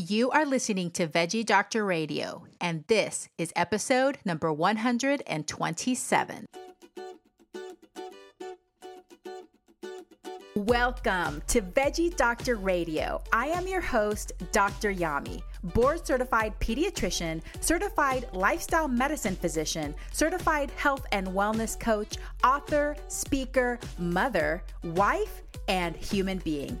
You are listening to Veggie Doctor Radio, and this is episode number 127. Welcome to Veggie Doctor Radio. I am your host, Dr. Yami, board certified pediatrician, certified lifestyle medicine physician, certified health and wellness coach, author, speaker, mother, wife, and human being.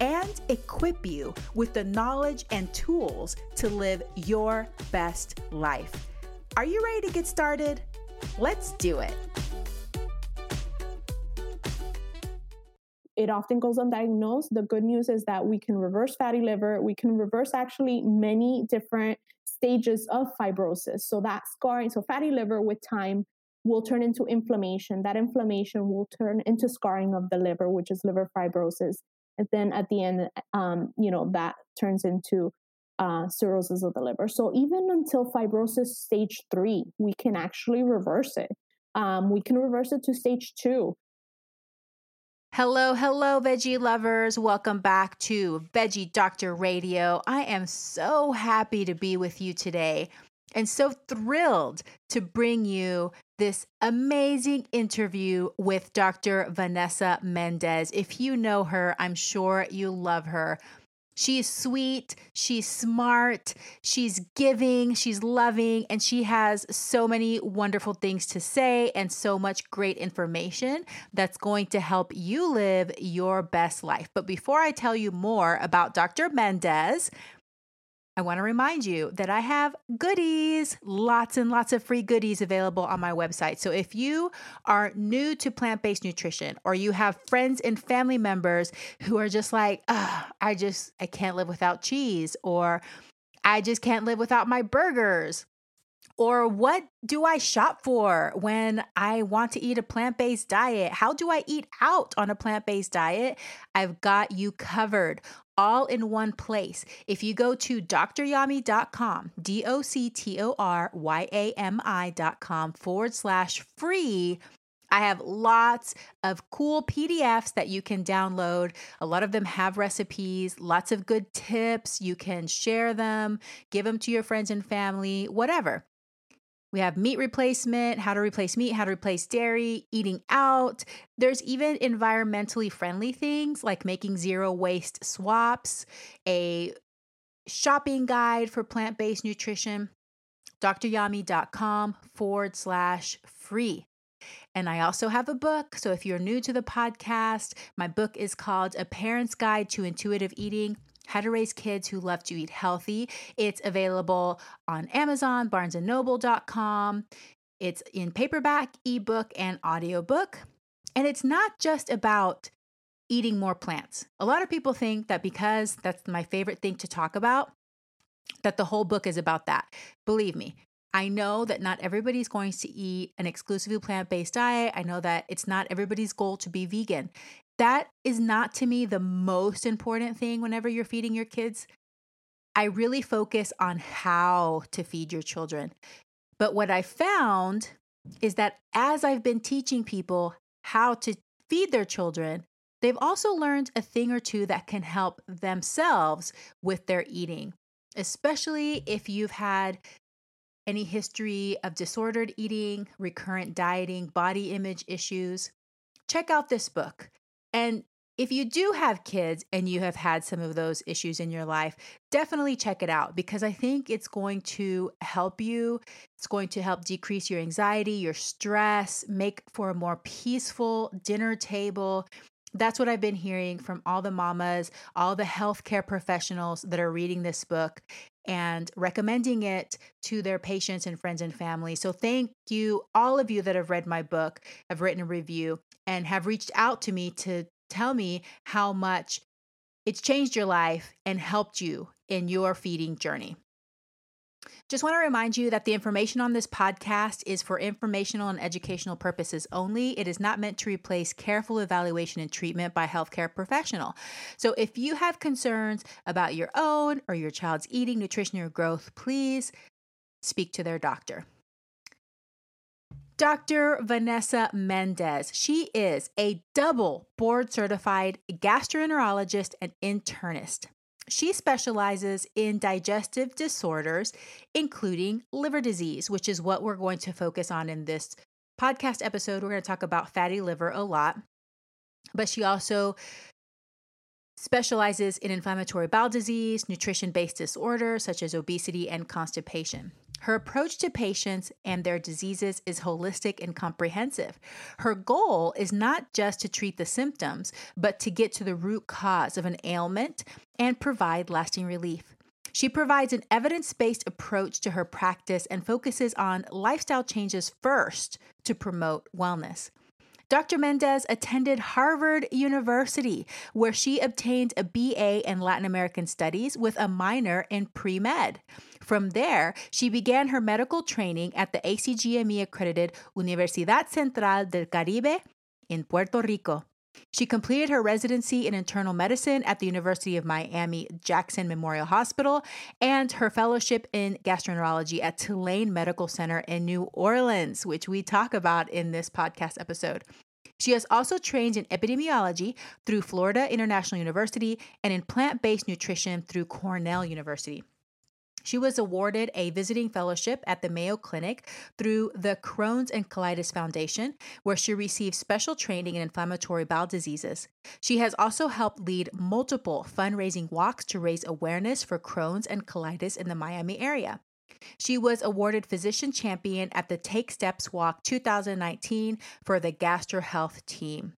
and equip you with the knowledge and tools to live your best life. Are you ready to get started? Let's do it. It often goes undiagnosed. The good news is that we can reverse fatty liver. We can reverse actually many different stages of fibrosis. So that scarring, so fatty liver with time will turn into inflammation. That inflammation will turn into scarring of the liver, which is liver fibrosis and then at the end um, you know that turns into uh, cirrhosis of the liver so even until fibrosis stage three we can actually reverse it um, we can reverse it to stage two Hello, hello, veggie lovers. Welcome back to Veggie Doctor Radio. I am so happy to be with you today and so thrilled to bring you this amazing interview with Dr. Vanessa Mendez. If you know her, I'm sure you love her. She's sweet, she's smart, she's giving, she's loving, and she has so many wonderful things to say and so much great information that's going to help you live your best life. But before I tell you more about Dr. Mendez, I want to remind you that I have goodies, lots and lots of free goodies available on my website. So if you are new to plant based nutrition or you have friends and family members who are just like, I just, I can't live without cheese or I just can't live without my burgers. Or what do I shop for when I want to eat a plant based diet? How do I eat out on a plant based diet? I've got you covered all in one place. If you go to doctoryami.com, D O C T O R Y A M I.com forward slash free, I have lots of cool PDFs that you can download. A lot of them have recipes, lots of good tips. You can share them, give them to your friends and family, whatever. We have meat replacement, how to replace meat, how to replace dairy, eating out. There's even environmentally friendly things like making zero waste swaps, a shopping guide for plant based nutrition, dryami.com forward slash free. And I also have a book. So if you're new to the podcast, my book is called A Parent's Guide to Intuitive Eating how to Raise Kids Who Love to Eat Healthy. It's available on Amazon, barnesandnoble.com. It's in paperback, ebook, and audiobook. And it's not just about eating more plants. A lot of people think that because that's my favorite thing to talk about, that the whole book is about that. Believe me, I know that not everybody's going to eat an exclusively plant based diet. I know that it's not everybody's goal to be vegan that is not to me the most important thing whenever you're feeding your kids. I really focus on how to feed your children. But what I found is that as I've been teaching people how to feed their children, they've also learned a thing or two that can help themselves with their eating, especially if you've had any history of disordered eating, recurrent dieting, body image issues. Check out this book. And if you do have kids and you have had some of those issues in your life, definitely check it out because I think it's going to help you. It's going to help decrease your anxiety, your stress, make for a more peaceful dinner table. That's what I've been hearing from all the mamas, all the healthcare professionals that are reading this book and recommending it to their patients and friends and family. So, thank you, all of you that have read my book, have written a review and have reached out to me to tell me how much it's changed your life and helped you in your feeding journey. Just want to remind you that the information on this podcast is for informational and educational purposes only. It is not meant to replace careful evaluation and treatment by healthcare professional. So if you have concerns about your own or your child's eating, nutrition, or growth, please speak to their doctor. Dr. Vanessa Mendez. She is a double board certified gastroenterologist and internist. She specializes in digestive disorders, including liver disease, which is what we're going to focus on in this podcast episode. We're going to talk about fatty liver a lot, but she also specializes in inflammatory bowel disease, nutrition based disorders such as obesity and constipation. Her approach to patients and their diseases is holistic and comprehensive. Her goal is not just to treat the symptoms, but to get to the root cause of an ailment and provide lasting relief. She provides an evidence based approach to her practice and focuses on lifestyle changes first to promote wellness. Dr. Mendez attended Harvard University, where she obtained a BA in Latin American Studies with a minor in pre med. From there, she began her medical training at the ACGME accredited Universidad Central del Caribe in Puerto Rico. She completed her residency in internal medicine at the University of Miami Jackson Memorial Hospital and her fellowship in gastroenterology at Tulane Medical Center in New Orleans, which we talk about in this podcast episode. She has also trained in epidemiology through Florida International University and in plant based nutrition through Cornell University. She was awarded a visiting fellowship at the Mayo Clinic through the Crohn's and Colitis Foundation, where she received special training in inflammatory bowel diseases. She has also helped lead multiple fundraising walks to raise awareness for Crohn's and colitis in the Miami area. She was awarded Physician Champion at the Take Steps Walk 2019 for the Gastro Health team.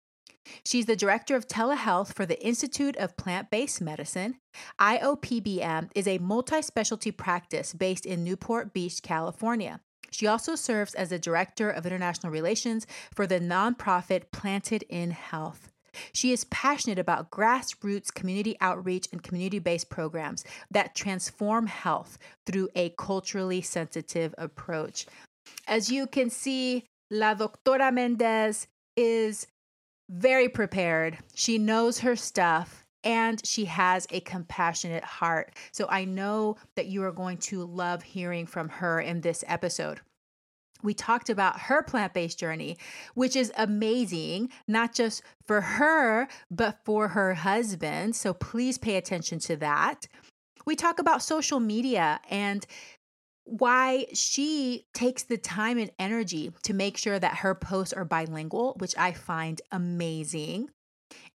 She's the director of telehealth for the Institute of Plant Based Medicine. IOPBM is a multi specialty practice based in Newport Beach, California. She also serves as the director of international relations for the nonprofit Planted in Health. She is passionate about grassroots community outreach and community based programs that transform health through a culturally sensitive approach. As you can see, La Doctora Mendez is very prepared. She knows her stuff and she has a compassionate heart. So I know that you are going to love hearing from her in this episode. We talked about her plant based journey, which is amazing, not just for her, but for her husband. So please pay attention to that. We talk about social media and why she takes the time and energy to make sure that her posts are bilingual, which I find amazing.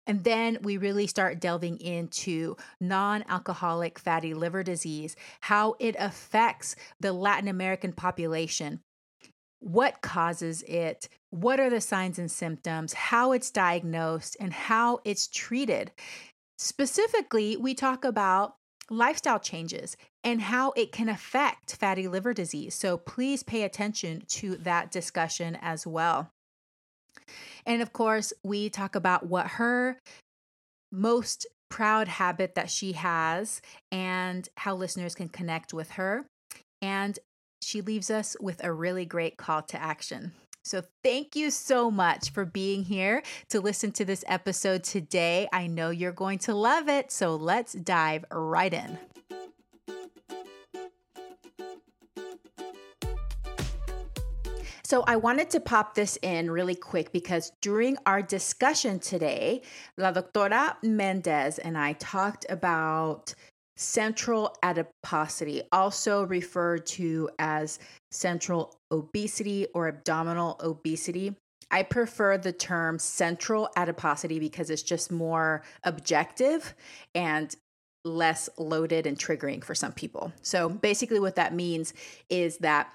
And then we really start delving into non alcoholic fatty liver disease, how it affects the Latin American population, what causes it, what are the signs and symptoms, how it's diagnosed, and how it's treated. Specifically, we talk about lifestyle changes and how it can affect fatty liver disease. So please pay attention to that discussion as well. And of course, we talk about what her most proud habit that she has and how listeners can connect with her. And she leaves us with a really great call to action. So, thank you so much for being here to listen to this episode today. I know you're going to love it. So, let's dive right in. So, I wanted to pop this in really quick because during our discussion today, La Doctora Mendez and I talked about central adiposity, also referred to as central obesity or abdominal obesity. I prefer the term central adiposity because it's just more objective and less loaded and triggering for some people. So basically, what that means is that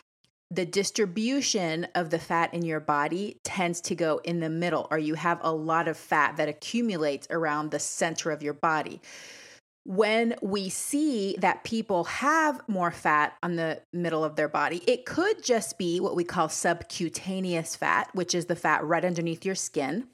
the distribution of the fat in your body tends to go in the middle, or you have a lot of fat that accumulates around the center of your body when we see that people have more fat on the middle of their body, it could just be what we call subcutaneous fat, which is the fat right underneath your skin.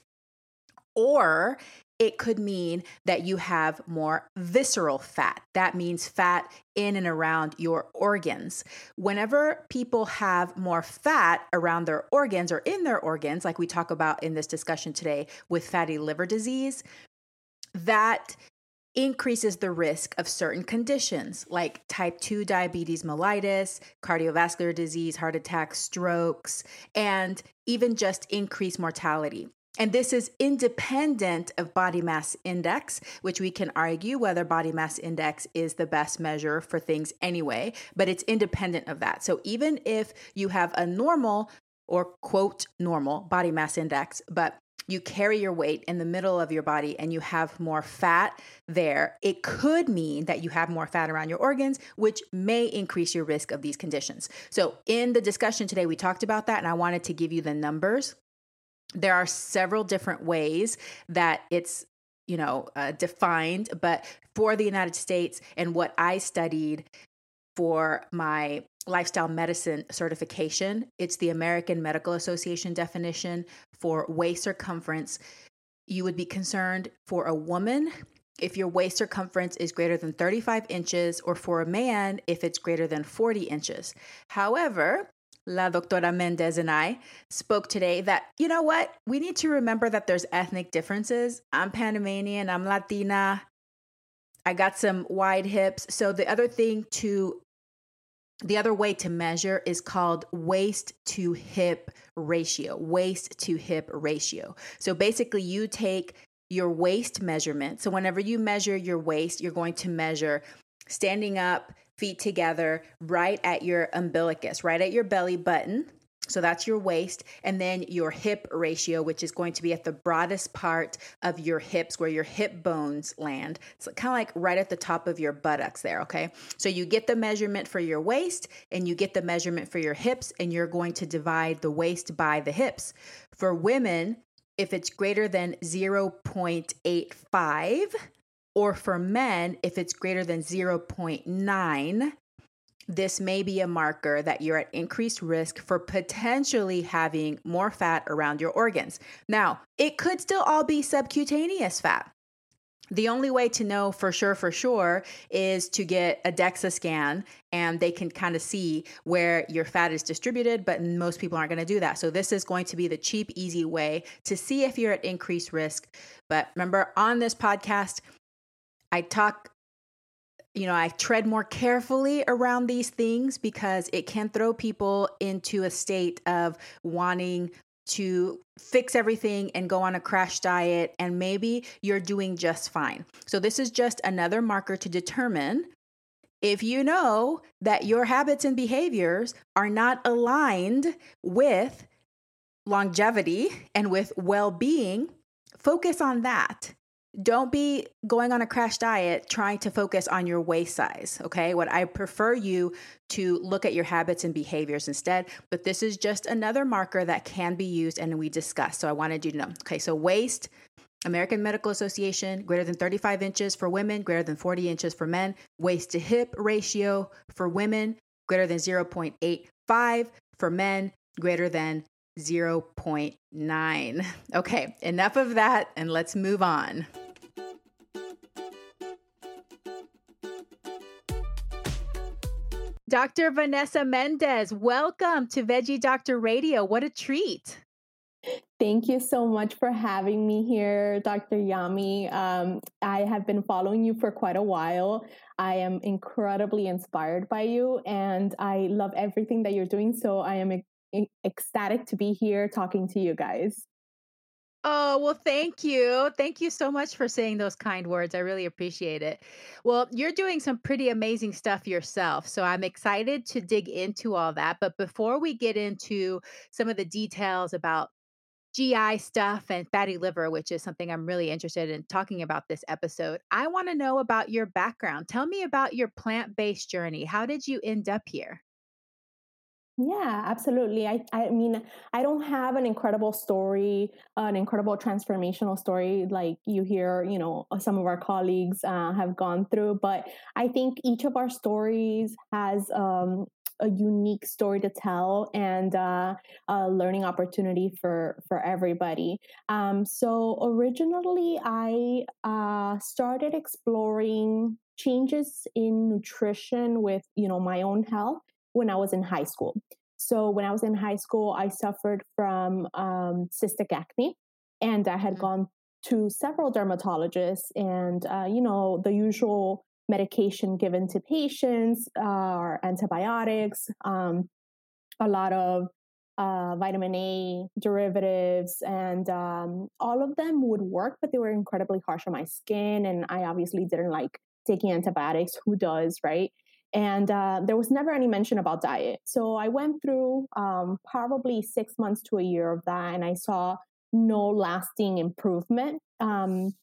Or it could mean that you have more visceral fat. That means fat in and around your organs. Whenever people have more fat around their organs or in their organs, like we talk about in this discussion today with fatty liver disease, that increases the risk of certain conditions like type 2 diabetes mellitus, cardiovascular disease, heart attacks, strokes, and even just increased mortality. And this is independent of body mass index, which we can argue whether body mass index is the best measure for things anyway, but it's independent of that. So even if you have a normal or quote normal body mass index, but you carry your weight in the middle of your body and you have more fat there, it could mean that you have more fat around your organs, which may increase your risk of these conditions. So, in the discussion today, we talked about that, and I wanted to give you the numbers. There are several different ways that it's you know uh, defined but for the united states and what i studied for my lifestyle medicine certification. It's the American Medical Association definition for waist circumference. You would be concerned for a woman if your waist circumference is greater than 35 inches, or for a man if it's greater than 40 inches. However, La Doctora Mendez and I spoke today that, you know what? We need to remember that there's ethnic differences. I'm Panamanian, I'm Latina, I got some wide hips. So the other thing to the other way to measure is called waist to hip ratio. Waist to hip ratio. So basically, you take your waist measurement. So whenever you measure your waist, you're going to measure standing up, feet together, right at your umbilicus, right at your belly button. So that's your waist, and then your hip ratio, which is going to be at the broadest part of your hips where your hip bones land. It's kind of like right at the top of your buttocks there, okay? So you get the measurement for your waist and you get the measurement for your hips, and you're going to divide the waist by the hips. For women, if it's greater than 0.85, or for men, if it's greater than 0.9, this may be a marker that you're at increased risk for potentially having more fat around your organs. Now, it could still all be subcutaneous fat. The only way to know for sure, for sure, is to get a DEXA scan and they can kind of see where your fat is distributed, but most people aren't going to do that. So, this is going to be the cheap, easy way to see if you're at increased risk. But remember, on this podcast, I talk you know, I tread more carefully around these things because it can throw people into a state of wanting to fix everything and go on a crash diet, and maybe you're doing just fine. So, this is just another marker to determine if you know that your habits and behaviors are not aligned with longevity and with well being, focus on that don't be going on a crash diet trying to focus on your waist size. Okay. What I prefer you to look at your habits and behaviors instead. But this is just another marker that can be used and we discussed. So I wanted you to know. Okay. So waist, American Medical Association, greater than 35 inches for women, greater than 40 inches for men. Waist to hip ratio for women, greater than 0.85 for men, greater than 0.9. Okay, enough of that and let's move on. Dr. Vanessa Mendez, welcome to Veggie Doctor Radio. What a treat. Thank you so much for having me here, Dr. Yami. Um, I have been following you for quite a while. I am incredibly inspired by you, and I love everything that you're doing. So I am ecstatic to be here talking to you guys. Oh, well, thank you. Thank you so much for saying those kind words. I really appreciate it. Well, you're doing some pretty amazing stuff yourself. So I'm excited to dig into all that. But before we get into some of the details about GI stuff and fatty liver, which is something I'm really interested in talking about this episode, I want to know about your background. Tell me about your plant based journey. How did you end up here? Yeah, absolutely. I, I mean, I don't have an incredible story, an incredible transformational story like you hear, you know, uh, some of our colleagues uh, have gone through. But I think each of our stories has um, a unique story to tell and uh, a learning opportunity for for everybody. Um, so originally, I uh, started exploring changes in nutrition with you know my own health when I was in high school. So when I was in high school, I suffered from um, cystic acne, and I had mm-hmm. gone to several dermatologists, and uh, you know the usual medication given to patients uh, are antibiotics, um, a lot of uh, vitamin A derivatives, and um, all of them would work, but they were incredibly harsh on my skin, and I obviously didn't like taking antibiotics. Who does, right? And uh, there was never any mention about diet. So I went through um, probably six months to a year of that, and I saw no lasting improvement. Um,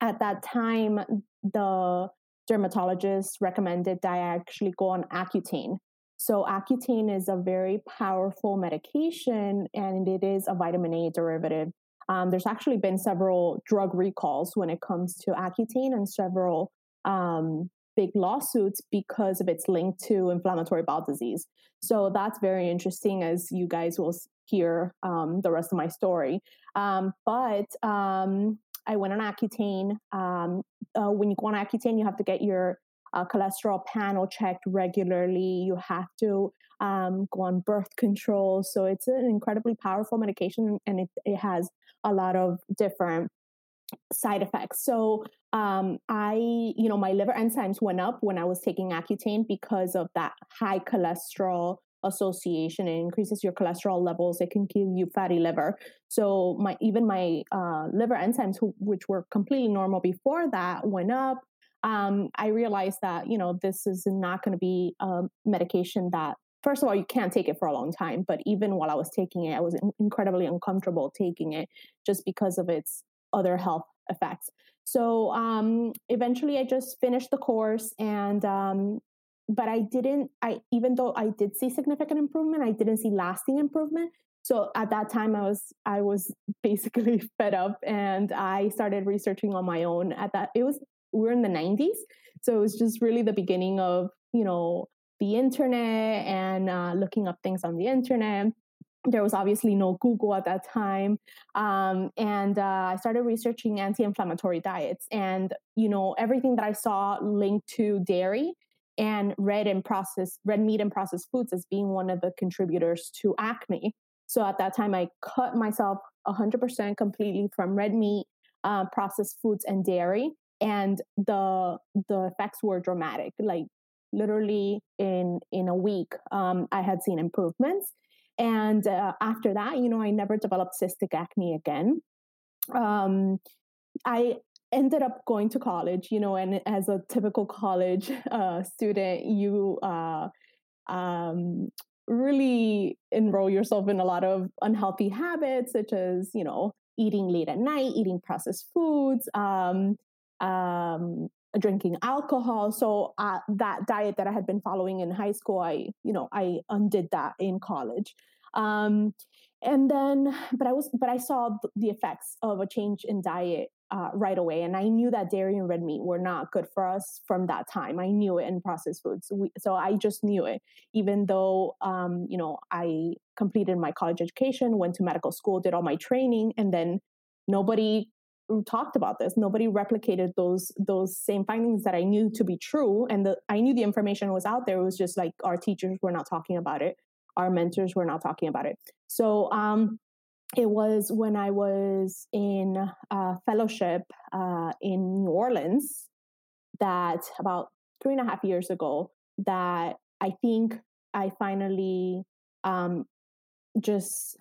at that time, the dermatologist recommended that I actually go on Accutane. So Accutane is a very powerful medication, and it is a vitamin A derivative. Um, there's actually been several drug recalls when it comes to Accutane, and several um, big lawsuits because of its link to inflammatory bowel disease. So that's very interesting, as you guys will hear um, the rest of my story. Um, but um, I went on Accutane. Um, uh, when you go on Accutane, you have to get your uh, cholesterol panel checked regularly. You have to um, go on birth control. So it's an incredibly powerful medication, and it, it has a lot of different side effects. So um, I, you know, my liver enzymes went up when I was taking Accutane because of that high cholesterol association. It increases your cholesterol levels. It can give you fatty liver. So my even my uh, liver enzymes which were completely normal before that went up. Um, i realized that you know this is not going to be a medication that first of all you can't take it for a long time but even while i was taking it i was incredibly uncomfortable taking it just because of its other health effects so um, eventually i just finished the course and um, but I didn't, I, even though I did see significant improvement, I didn't see lasting improvement. So at that time I was, I was basically fed up and I started researching on my own at that, it was, we we're in the nineties. So it was just really the beginning of, you know, the internet and uh, looking up things on the internet there was obviously no Google at that time. Um, and uh, I started researching anti inflammatory diets. And, you know, everything that I saw linked to dairy and red and processed red meat and processed foods as being one of the contributors to acne. So at that time, I cut myself 100% completely from red meat, uh, processed foods, and dairy, and the the effects were dramatic. Like literally in in a week, um, I had seen improvements. And uh, after that, you know, I never developed cystic acne again. Um, I ended up going to college, you know, and as a typical college uh, student, you uh, um, really enroll yourself in a lot of unhealthy habits, such as, you know, eating late at night, eating processed foods, um, um, drinking alcohol. So uh, that diet that I had been following in high school, I, you know, I undid that in college. Um, and then, but I was, but I saw the effects of a change in diet uh, right away. And I knew that dairy and red meat were not good for us from that time. I knew it in processed foods. We, so I just knew it, even though, um, you know, I completed my college education, went to medical school, did all my training, and then nobody talked about this. Nobody replicated those those same findings that I knew to be true, and the, I knew the information was out there. It was just like our teachers were not talking about it, our mentors were not talking about it. So um, it was when I was in a fellowship uh, in New Orleans that about three and a half years ago that I think I finally um, just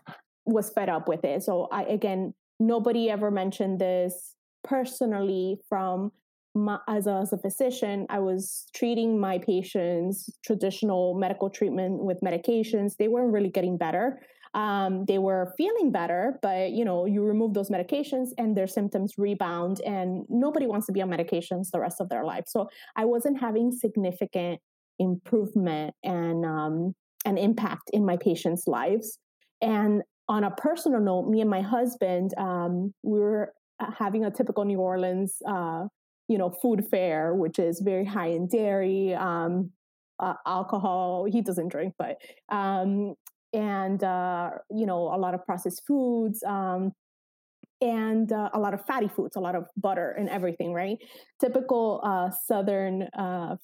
was fed up with it. So I again, nobody ever mentioned this personally from my, as, a, as a physician. I was treating my patients traditional medical treatment with medications. They weren't really getting better um, they were feeling better, but you know, you remove those medications and their symptoms rebound, and nobody wants to be on medications the rest of their life. So I wasn't having significant improvement and um, an impact in my patients' lives. And on a personal note, me and my husband, um, we were uh, having a typical New Orleans, uh, you know, food fare, which is very high in dairy. Um, uh, alcohol. He doesn't drink, but um, and uh, you know a lot of processed foods. Um, and uh, a lot of fatty foods, a lot of butter and everything, right? Typical uh, Southern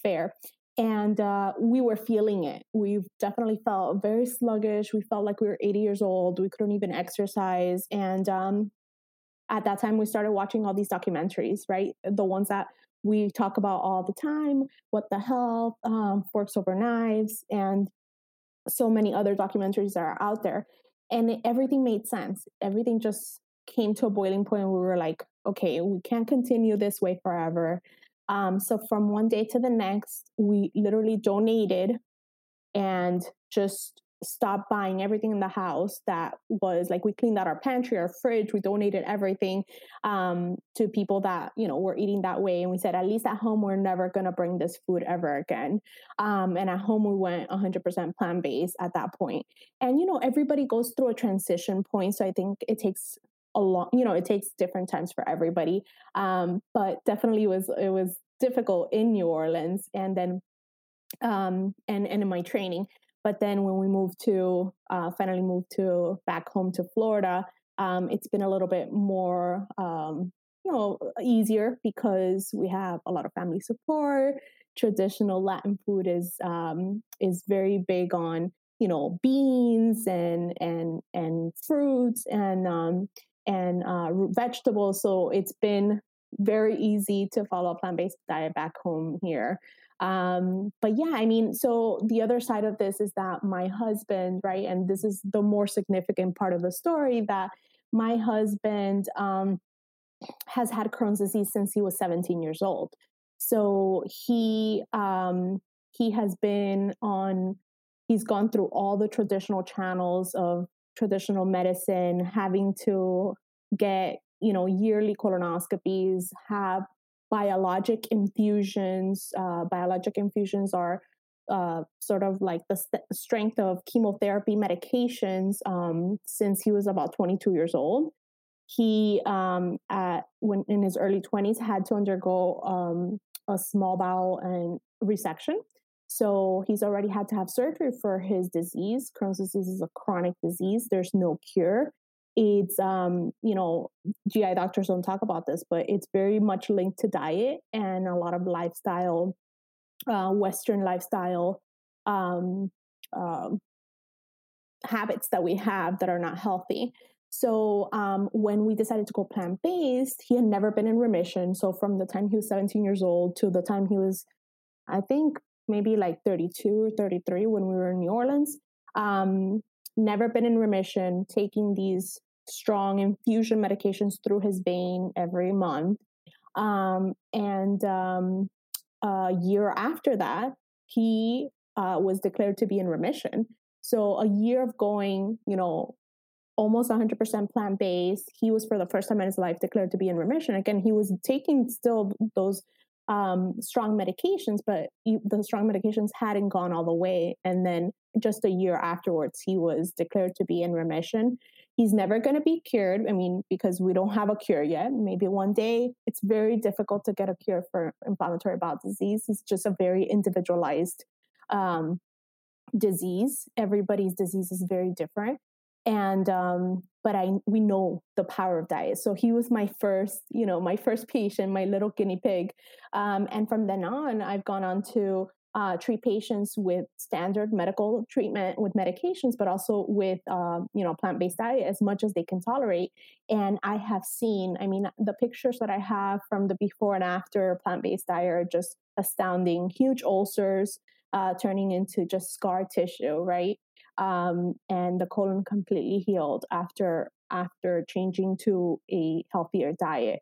fare. And uh, we were feeling it. We definitely felt very sluggish. We felt like we were 80 years old. We couldn't even exercise. And um, at that time, we started watching all these documentaries, right? The ones that we talk about all the time What the Health, um, Forks Over Knives, and so many other documentaries that are out there. And everything made sense. Everything just came to a boiling point we were like, okay, we can't continue this way forever. Um, so from one day to the next, we literally donated and just stopped buying everything in the house that was like we cleaned out our pantry our fridge we donated everything um, to people that you know were eating that way and we said at least at home we're never going to bring this food ever again. Um, and at home we went 100% plant-based at that point. And you know everybody goes through a transition point so i think it takes a long you know it takes different times for everybody um, but definitely it was it was difficult in new orleans and then um, and and in my training but then when we moved to uh, finally moved to back home to florida um, it's been a little bit more um, you know easier because we have a lot of family support. Traditional latin food is um, is very big on you know beans and and and fruits and um, and uh, root vegetables. So it's been very easy to follow a plant based diet back home here. Um, but yeah, I mean, so the other side of this is that my husband, right, and this is the more significant part of the story that my husband um, has had Crohn's disease since he was 17 years old. So he um, he has been on. He's gone through all the traditional channels of traditional medicine, having to get, you know, yearly colonoscopies, have biologic infusions. Uh, biologic infusions are uh, sort of like the st- strength of chemotherapy medications um, since he was about 22 years old. He, um, at when in his early 20s, had to undergo um, a small bowel and resection so he's already had to have surgery for his disease. Crohn's disease is a chronic disease. There's no cure. It's um, you know, GI doctors don't talk about this, but it's very much linked to diet and a lot of lifestyle, uh, Western lifestyle um, um, habits that we have that are not healthy. So um, when we decided to go plant based, he had never been in remission. So from the time he was 17 years old to the time he was, I think, maybe like 32 or 33 when we were in New Orleans. Um, never been in remission, taking these strong infusion medications through his vein every month. Um, and um, a year after that, he uh, was declared to be in remission. So a year of going, you know, almost 100% plant based. He was for the first time in his life declared to be in remission. Again, he was taking still those um, strong medications, but the strong medications hadn't gone all the way. And then just a year afterwards, he was declared to be in remission. He's never going to be cured. I mean, because we don't have a cure yet. Maybe one day it's very difficult to get a cure for inflammatory bowel disease. It's just a very individualized um, disease. Everybody's disease is very different and um, but I we know the power of diet. So he was my first, you know, my first patient, my little guinea pig, um, and from then on, I've gone on to uh, treat patients with standard medical treatment with medications, but also with uh, you know plant based diet as much as they can tolerate. And I have seen, I mean, the pictures that I have from the before and after plant based diet are just astounding. Huge ulcers uh, turning into just scar tissue, right? Um, and the colon completely healed after after changing to a healthier diet.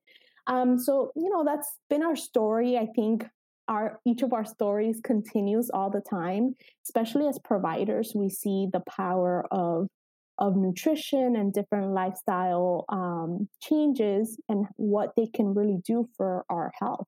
Um, so you know that's been our story. I think our each of our stories continues all the time, especially as providers. We see the power of of nutrition and different lifestyle um, changes and what they can really do for our health.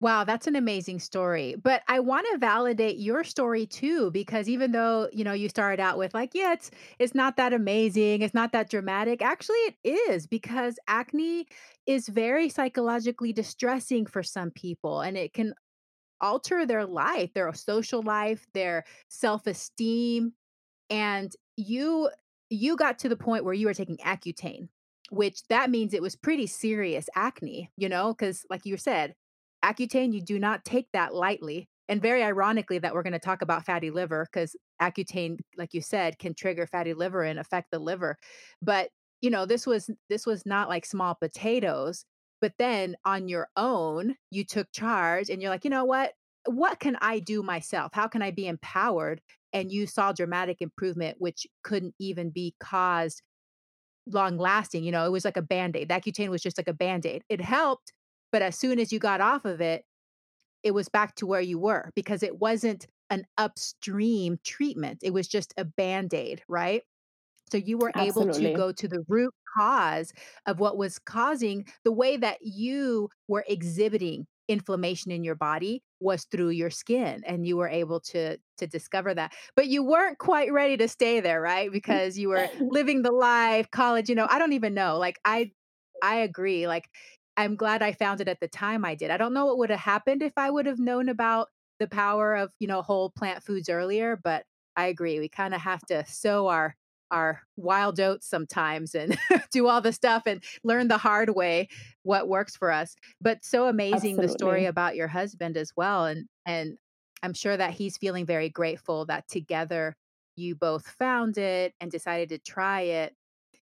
Wow, that's an amazing story. But I want to validate your story too because even though, you know, you started out with like, yeah, it's it's not that amazing, it's not that dramatic. Actually, it is because acne is very psychologically distressing for some people and it can alter their life, their social life, their self-esteem. And you you got to the point where you were taking Accutane, which that means it was pretty serious acne, you know, because like you said, Accutane, you do not take that lightly. And very ironically, that we're going to talk about fatty liver because Accutane, like you said, can trigger fatty liver and affect the liver. But you know, this was this was not like small potatoes. But then on your own, you took charge and you're like, you know what? What can I do myself? How can I be empowered? And you saw dramatic improvement, which couldn't even be caused long lasting. You know, it was like a band aid. Accutane was just like a band aid. It helped, but as soon as you got off of it, it was back to where you were because it wasn't an upstream treatment. It was just a band aid, right? So you were Absolutely. able to go to the root cause of what was causing the way that you were exhibiting inflammation in your body was through your skin and you were able to to discover that but you weren't quite ready to stay there right because you were living the life college you know i don't even know like i i agree like i'm glad i found it at the time i did i don't know what would have happened if i would have known about the power of you know whole plant foods earlier but i agree we kind of have to sow our our wild oats sometimes and do all the stuff and learn the hard way what works for us. But so amazing Absolutely. the story about your husband as well. And and I'm sure that he's feeling very grateful that together you both found it and decided to try it.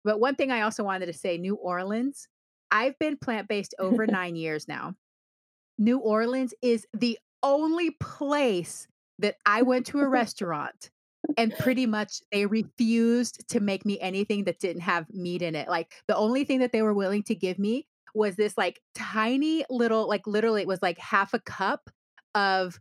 But one thing I also wanted to say, New Orleans, I've been plant-based over nine years now. New Orleans is the only place that I went to a restaurant and pretty much they refused to make me anything that didn't have meat in it. Like the only thing that they were willing to give me was this like tiny little, like literally it was like half a cup of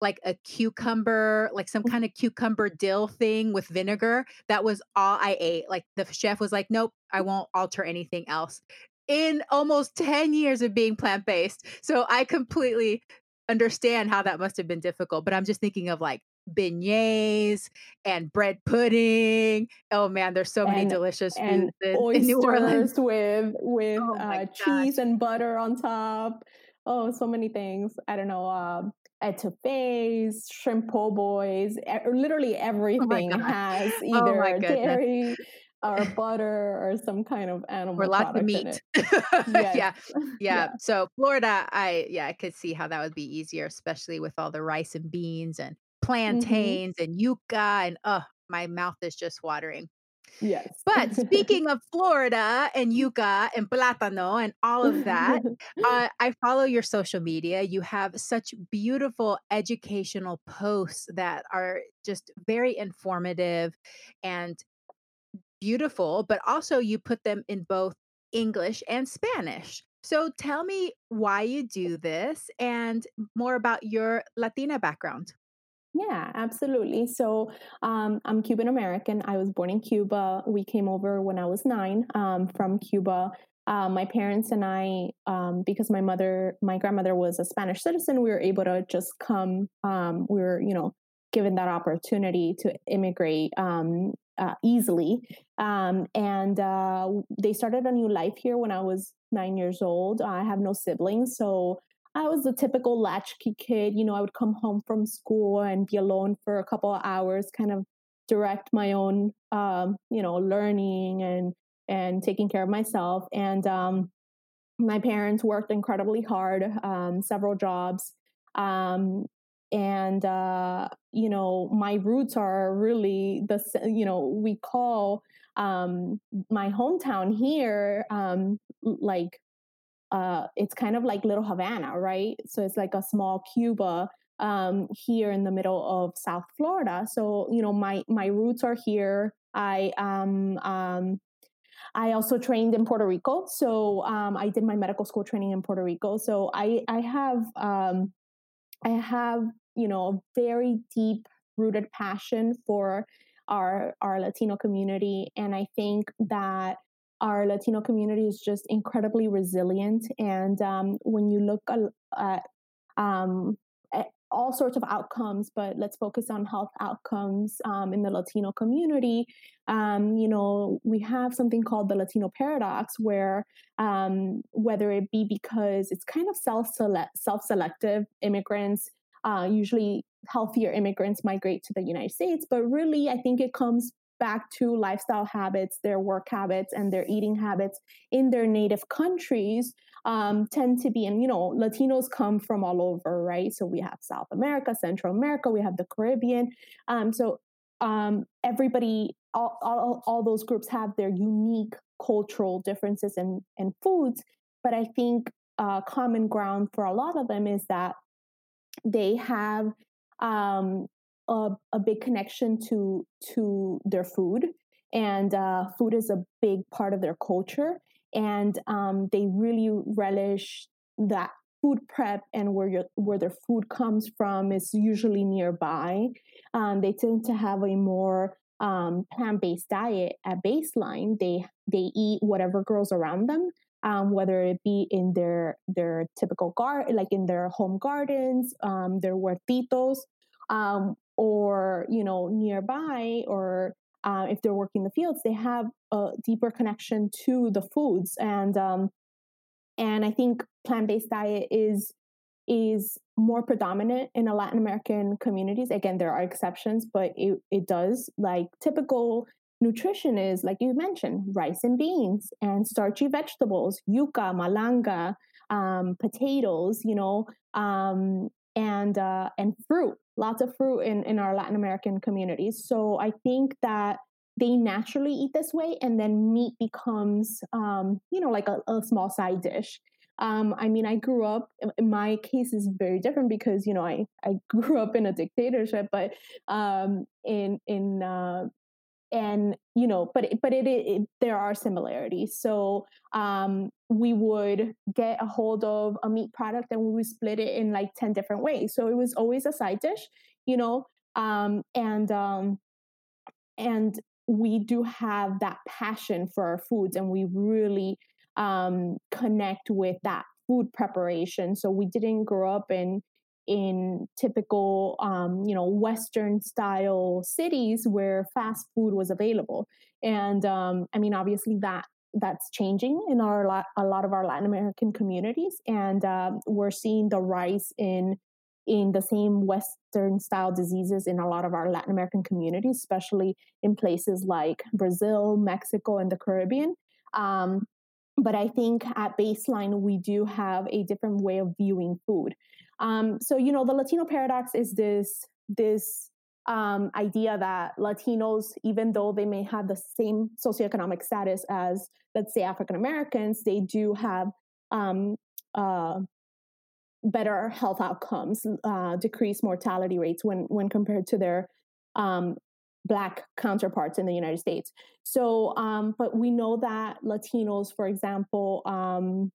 like a cucumber, like some kind of cucumber dill thing with vinegar. That was all I ate. Like the chef was like, nope, I won't alter anything else. In almost 10 years of being plant based. So I completely understand how that must have been difficult. But I'm just thinking of like beignets and bread pudding. Oh man, there's so many and delicious and foods in, in New Orleans. with with Oh uh, cheese and butter on top. Oh, so many things. I don't know. Um, etouffees, shrimp po' boys. Literally Oh everything has Oh my either goodness. dairy or butter or some kind of animal Or lots of meat. it. yeah. Yeah. yeah. So Florida, I yeah, I could see how that would be easier, especially with all the rice and beans and hmm plantains and yuca and oh, my mouth is just watering. Yes. But speaking of Florida and yuca and plátano and all of that, uh, I follow your social media. You have such beautiful educational posts that are just very informative and beautiful, but also you put them in both English and Spanish. So tell me why you do this and more about your Latina background. Yeah, absolutely. So um, I'm Cuban American. I was born in Cuba. We came over when I was nine um, from Cuba. Uh, my parents and I, um, because my mother, my grandmother was a Spanish citizen, we were able to just come. Um, we were, you know, given that opportunity to immigrate um, uh, easily. Um, and uh, they started a new life here when I was nine years old. I have no siblings, so I was a typical latchkey kid. You know, I would come home from school and be alone for a couple of hours, kind of direct my own, um, you know, learning and and taking care of myself. And um, my parents worked incredibly hard, um, several jobs. Um, and uh, you know, my roots are really the you know we call um, my hometown here um, like uh, it's kind of like little Havana, right? So it's like a small Cuba um, here in the middle of South Florida. So you know, my my roots are here. I um, um, I also trained in Puerto Rico, so um, I did my medical school training in Puerto Rico. So I I have um, I have you know a very deep rooted passion for our our Latino community, and I think that our Latino community is just incredibly resilient. And um, when you look at um, all sorts of outcomes, but let's focus on health outcomes um, in the Latino community. Um, you know, we have something called the Latino paradox, where um, whether it be because it's kind of self self selective immigrants, uh, usually healthier immigrants migrate to the United States, but really, I think it comes back to lifestyle habits, their work habits, and their eating habits in their native countries um, tend to be, and you know, Latinos come from all over, right? So we have South America, Central America, we have the Caribbean. Um, so um, everybody, all, all, all those groups have their unique cultural differences and, and foods. But I think uh, common ground for a lot of them is that they have um, a, a, big connection to to their food, and uh, food is a big part of their culture and um, they really relish that food prep and where your where their food comes from is usually nearby. Um, they tend to have a more um, plant-based diet at baseline. They they eat whatever grows around them, um, whether it be in their their typical garden, like in their home gardens, um, their huertitos, um, or you know nearby, or uh, if they're working the fields, they have a deeper connection to the foods, and um, and I think plant based diet is is more predominant in the Latin American communities. Again, there are exceptions, but it it does like typical nutrition is like you mentioned rice and beans and starchy vegetables yuca malanga um, potatoes you know um, and uh, and fruit lots of fruit in, in our Latin American communities. So I think that they naturally eat this way, and then meat becomes, um, you know, like a, a small side dish. Um, I mean, I grew up. My case is very different because you know I I grew up in a dictatorship, but um, in in uh, and you know but but it, it, there are similarities. So um, we would get a hold of a meat product and we would split it in like 10 different ways. So it was always a side dish you know um, and um, and we do have that passion for our foods and we really um, connect with that food preparation. So we didn't grow up in in typical, um, you know, Western style cities where fast food was available. And um, I mean, obviously that that's changing in our a lot of our Latin American communities, and uh, we're seeing the rise in in the same Western style diseases in a lot of our Latin American communities, especially in places like Brazil, Mexico, and the Caribbean. Um, but I think at baseline, we do have a different way of viewing food. Um, so you know, the Latino paradox is this this um, idea that Latinos, even though they may have the same socioeconomic status as, let's say, African Americans, they do have um, uh, better health outcomes, uh, decreased mortality rates when when compared to their um, black counterparts in the United States. So, um, but we know that Latinos, for example, um,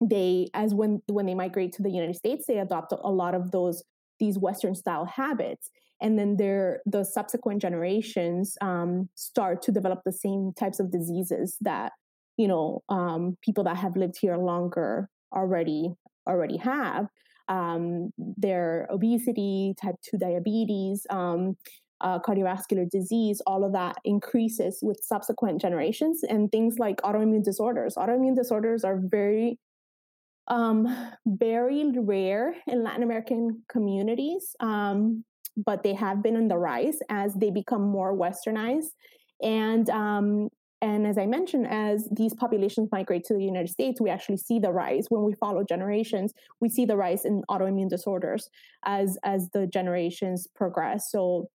they as when when they migrate to the united states they adopt a lot of those these western style habits and then their the subsequent generations um, start to develop the same types of diseases that you know um, people that have lived here longer already already have um, their obesity type 2 diabetes um, uh, cardiovascular disease, all of that increases with subsequent generations. And things like autoimmune disorders. Autoimmune disorders are very um, very rare in Latin American communities, um, but they have been on the rise as they become more westernized. And um, and as I mentioned, as these populations migrate to the United States, we actually see the rise when we follow generations. We see the rise in autoimmune disorders as as the generations progress. So,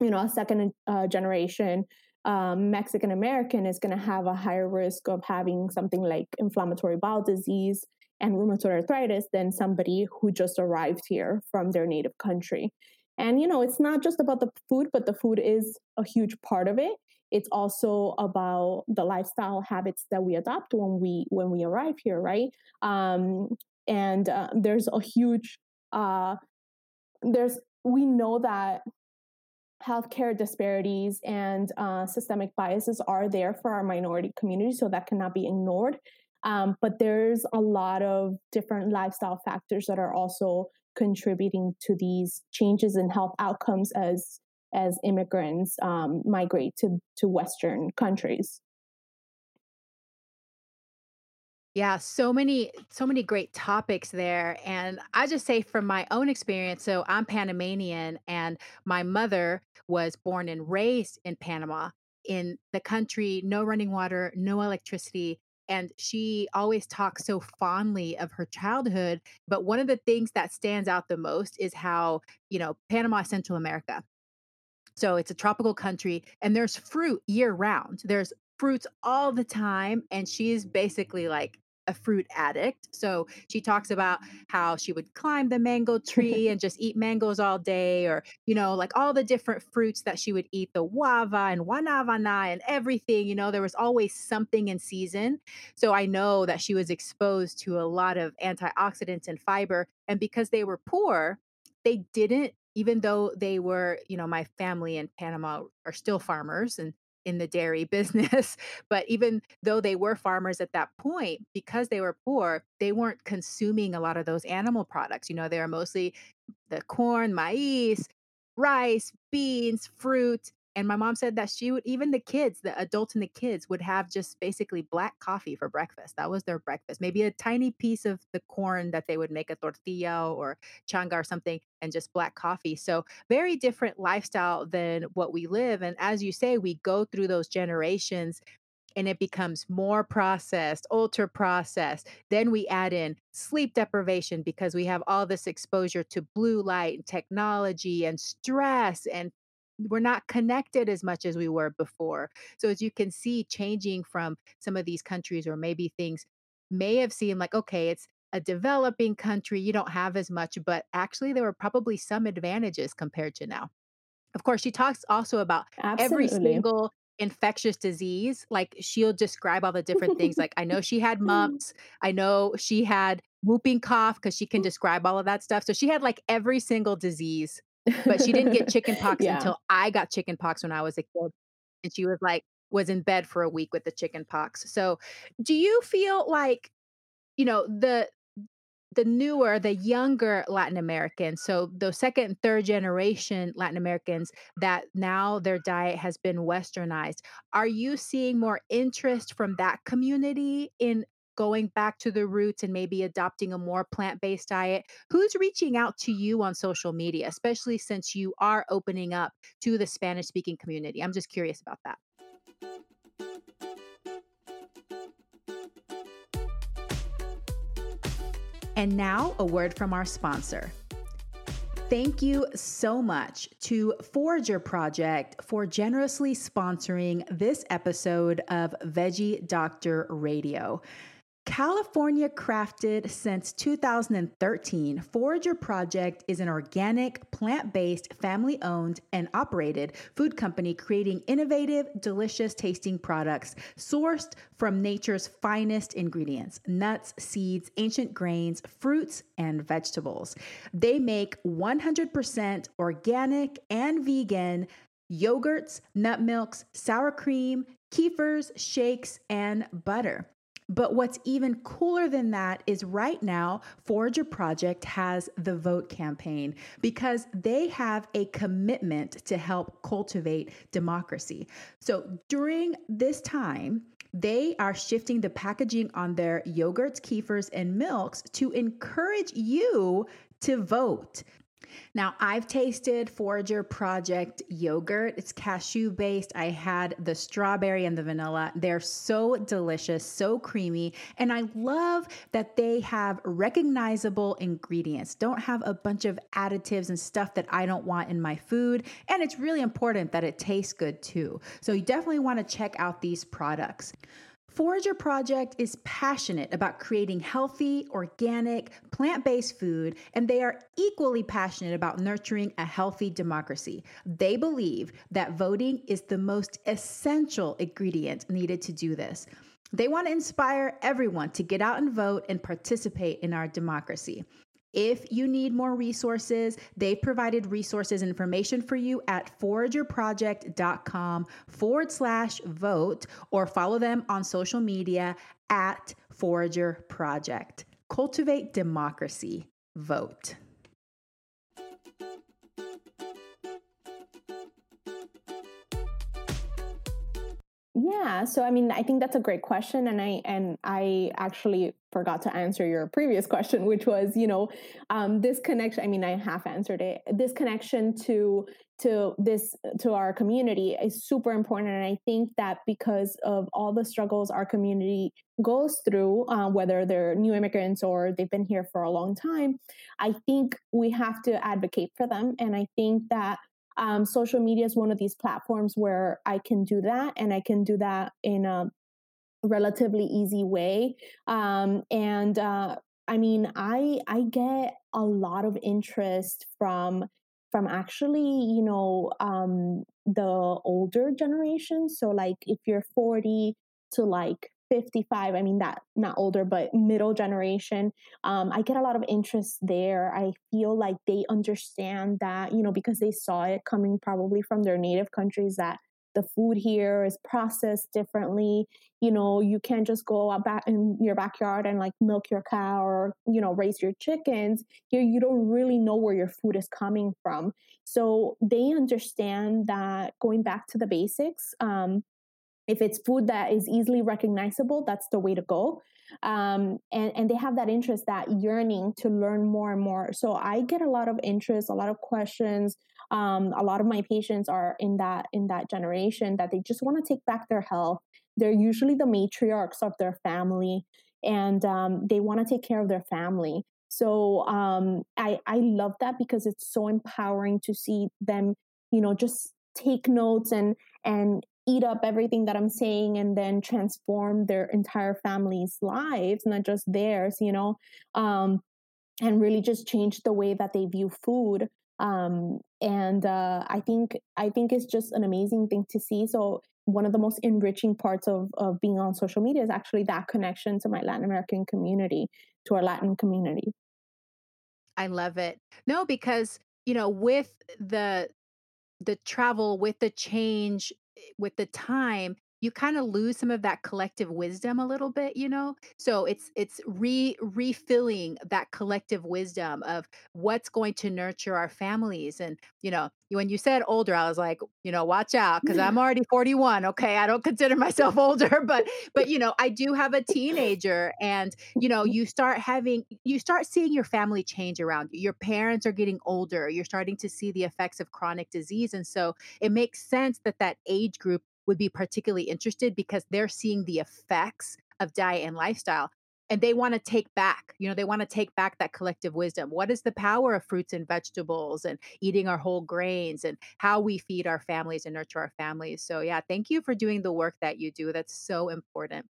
you know, a second uh, generation um, Mexican American is going to have a higher risk of having something like inflammatory bowel disease, and rheumatoid arthritis than somebody who just arrived here from their native country. And, you know, it's not just about the food, but the food is a huge part of it. It's also about the lifestyle habits that we adopt when we when we arrive here, right? Um, and uh, there's a huge uh, there's we know that healthcare disparities and uh, systemic biases are there for our minority community, so that cannot be ignored. Um, but there's a lot of different lifestyle factors that are also contributing to these changes in health outcomes as as immigrants um, migrate to to Western countries. Yeah, so many, so many great topics there. And I just say from my own experience, so I'm Panamanian and my mother was born and raised in Panama in the country, no running water, no electricity. And she always talks so fondly of her childhood. But one of the things that stands out the most is how, you know, Panama, Central America. So it's a tropical country and there's fruit year round. There's fruits all the time. And she's basically like a fruit addict. So she talks about how she would climb the mango tree and just eat mangoes all day, or, you know, like all the different fruits that she would eat the guava and guanabana and everything. You know, there was always something in season. So I know that she was exposed to a lot of antioxidants and fiber. And because they were poor, they didn't even though they were, you know, my family in Panama are still farmers and in the dairy business. but even though they were farmers at that point, because they were poor, they weren't consuming a lot of those animal products. You know, they were mostly the corn, maize, rice, beans, fruit. And my mom said that she would, even the kids, the adults and the kids would have just basically black coffee for breakfast. That was their breakfast. Maybe a tiny piece of the corn that they would make a tortilla or changa or something and just black coffee. So, very different lifestyle than what we live. And as you say, we go through those generations and it becomes more processed, ultra processed. Then we add in sleep deprivation because we have all this exposure to blue light and technology and stress and we're not connected as much as we were before. So as you can see, changing from some of these countries, or maybe things may have seemed like, okay, it's a developing country, you don't have as much, but actually there were probably some advantages compared to now. Of course, she talks also about Absolutely. every single infectious disease. Like she'll describe all the different things. Like I know she had mumps. I know she had whooping cough because she can mm. describe all of that stuff. So she had like every single disease but she didn't get chicken pox yeah. until I got chicken pox when I was a kid. And she was like, was in bed for a week with the chicken pox. So do you feel like, you know, the the newer, the younger Latin Americans, so the second and third generation Latin Americans that now their diet has been westernized, are you seeing more interest from that community in going back to the roots and maybe adopting a more plant based diet? Who's reaching out to you on social media, especially since you are opening up to the Spanish speaking community? I'm just curious about that. And now, a word from our sponsor. Thank you so much to Forager Project for generously sponsoring this episode of Veggie Doctor Radio. California crafted since 2013, Forager Project is an organic, plant based, family owned, and operated food company creating innovative, delicious tasting products sourced from nature's finest ingredients nuts, seeds, ancient grains, fruits, and vegetables. They make 100% organic and vegan yogurts, nut milks, sour cream, kefirs, shakes, and butter. But what's even cooler than that is right now, Forager Project has the Vote campaign because they have a commitment to help cultivate democracy. So during this time, they are shifting the packaging on their yogurts, kefirs, and milks to encourage you to vote. Now, I've tasted Forager Project yogurt. It's cashew based. I had the strawberry and the vanilla. They're so delicious, so creamy. And I love that they have recognizable ingredients, don't have a bunch of additives and stuff that I don't want in my food. And it's really important that it tastes good too. So you definitely want to check out these products. Forager Project is passionate about creating healthy, organic, plant based food, and they are equally passionate about nurturing a healthy democracy. They believe that voting is the most essential ingredient needed to do this. They want to inspire everyone to get out and vote and participate in our democracy. If you need more resources, they've provided resources information for you at foragerproject.com forward slash vote or follow them on social media at Forager Project. Cultivate democracy. Vote. Yeah, so I mean, I think that's a great question, and I and I actually forgot to answer your previous question, which was, you know, um, this connection. I mean, I half answered it. This connection to to this to our community is super important, and I think that because of all the struggles our community goes through, uh, whether they're new immigrants or they've been here for a long time, I think we have to advocate for them, and I think that um, social media is one of these platforms where I can do that, and I can do that in a relatively easy way. Um, and uh, I mean, I I get a lot of interest from from actually, you know, um, the older generation. So like, if you're 40 to like 55 i mean that not older but middle generation um, i get a lot of interest there. I feel like they understand that you know because they saw it coming probably from their native countries that the food here is processed differently. You know you can't just go out back in your backyard and like milk your cow or you know raise your chickens. Here you don't really know where your food is coming from. So they understand that going back to the basics um, if it's food that is easily recognizable that's the way to go. Um, and and they have that interest that yearning to learn more and more. So i get a lot of interest a lot of questions. Um, a lot of my patients are in that in that generation that they just want to take back their health. They're usually the matriarchs of their family and um, they want to take care of their family. So um, I, I love that because it's so empowering to see them you know just take notes and and eat up everything that I'm saying and then transform their entire family's lives, not just theirs, you know, um, and really just change the way that they view food. Um, and uh, I think I think it's just an amazing thing to see. So one of the most enriching parts of of being on social media is actually that connection to my Latin American community, to our Latin community. I love it. No, because you know, with the the travel, with the change, Eh, with the time you kind of lose some of that collective wisdom a little bit you know? So it's it's re refilling that collective wisdom of what's going to nurture our families and you know when you said older i was like you know watch out because i'm already 41 okay? I don't consider myself older but but you know i do have a teenager and you know you start having you start seeing your family change around you. Your parents are getting older you're starting to see the effects of chronic disease and so it makes sense that that age group would be particularly interested because they're seeing the effects of diet and lifestyle and they want to take back you know they want to take back that collective wisdom what is the power of fruits and vegetables and eating our whole grains and how we feed our families and nurture our families so yeah thank you for doing the work that you do that's so important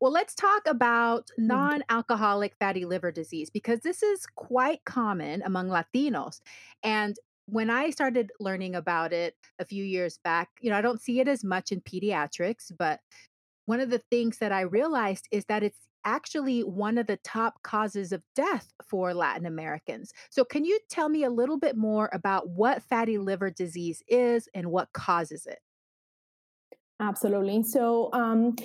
well, let's talk about Mm. non alcoholic fatty liver disease because this is quite common among Latinos. And when I started learning about it a few years back, you know, I don't see it as much in pediatrics, but one of the things that I realized is that it's actually one of the top causes of death for Latin Americans. So, can you tell me a little bit more about what fatty liver disease is and what causes it? Absolutely. So, um,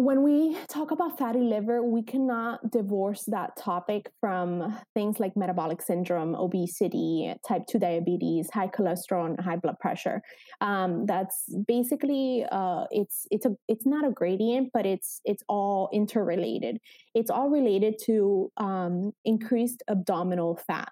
when we talk about fatty liver, we cannot divorce that topic from things like metabolic syndrome, obesity, type 2 diabetes, high cholesterol, and high blood pressure. Um, that's basically uh, it's it's a it's not a gradient, but it's it's all interrelated. It's all related to um, increased abdominal fat.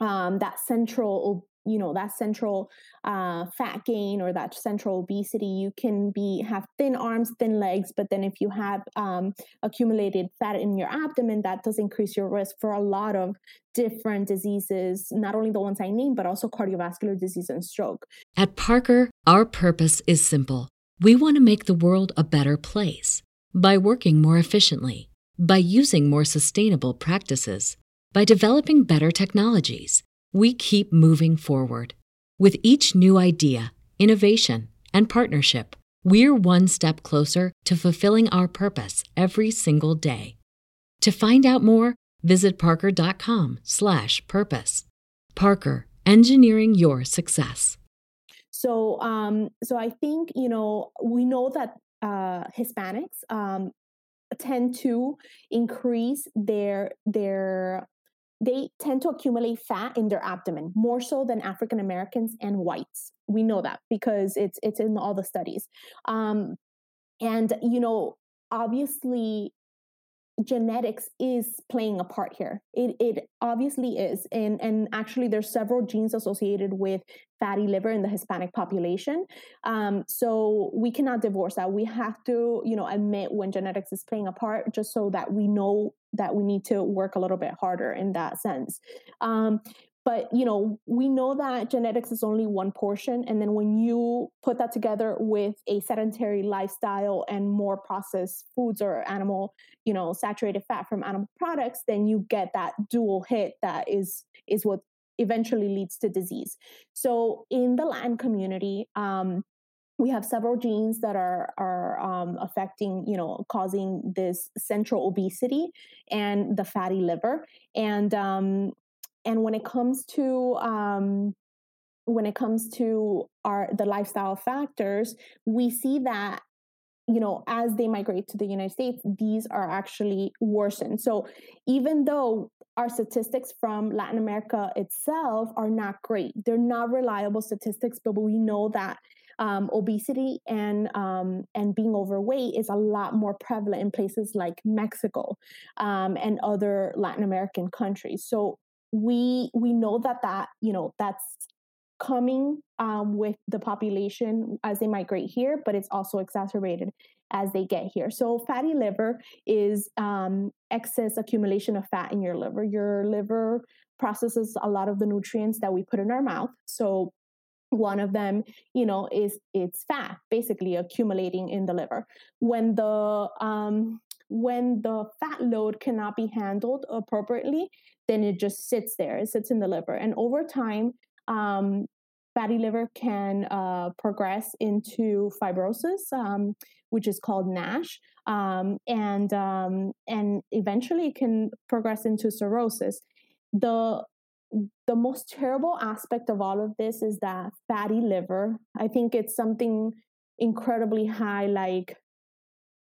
Um, that central you know that central uh, fat gain or that central obesity you can be have thin arms thin legs but then if you have um, accumulated fat in your abdomen that does increase your risk for a lot of different diseases not only the ones i named but also cardiovascular disease and stroke. At parker our purpose is simple. We want to make the world a better place by working more efficiently by using more sustainable practices by developing better technologies we keep moving forward. With each new idea, innovation, and partnership, we're one step closer to fulfilling our purpose every single day. To find out more, visit parker.com/purpose. Parker, engineering your success. So, um, so I think you know we know that uh, Hispanics um, tend to increase their their they tend to accumulate fat in their abdomen more so than African Americans and whites. We know that because it's it's in all the studies. Um, and you know, obviously, genetics is playing a part here. It it obviously is, and and actually, there's several genes associated with fatty liver in the Hispanic population. Um, so we cannot divorce that. We have to, you know, admit when genetics is playing a part, just so that we know that we need to work a little bit harder in that sense. Um, but you know we know that genetics is only one portion and then when you put that together with a sedentary lifestyle and more processed foods or animal you know saturated fat from animal products then you get that dual hit that is is what eventually leads to disease so in the latin community um, we have several genes that are are um, affecting you know causing this central obesity and the fatty liver. And um, and when it comes to um, when it comes to our the lifestyle factors we see that you know as they migrate to the united states these are actually worsened. So even though our statistics from latin america itself are not great they're not reliable statistics but we know that um, obesity and um, and being overweight is a lot more prevalent in places like Mexico um, and other Latin American countries. So we we know that that you know that's coming um, with the population as they migrate here, but it's also exacerbated as they get here. So fatty liver is um, excess accumulation of fat in your liver. Your liver processes a lot of the nutrients that we put in our mouth. So one of them you know is it's fat basically accumulating in the liver when the um when the fat load cannot be handled appropriately then it just sits there. It sits in the liver. And over time, um, fatty liver can uh, progress into fibrosis, um, which is called NASH, um, and um, and eventually it can progress into cirrhosis. The the most terrible aspect of all of this is that fatty liver. I think it's something incredibly high, like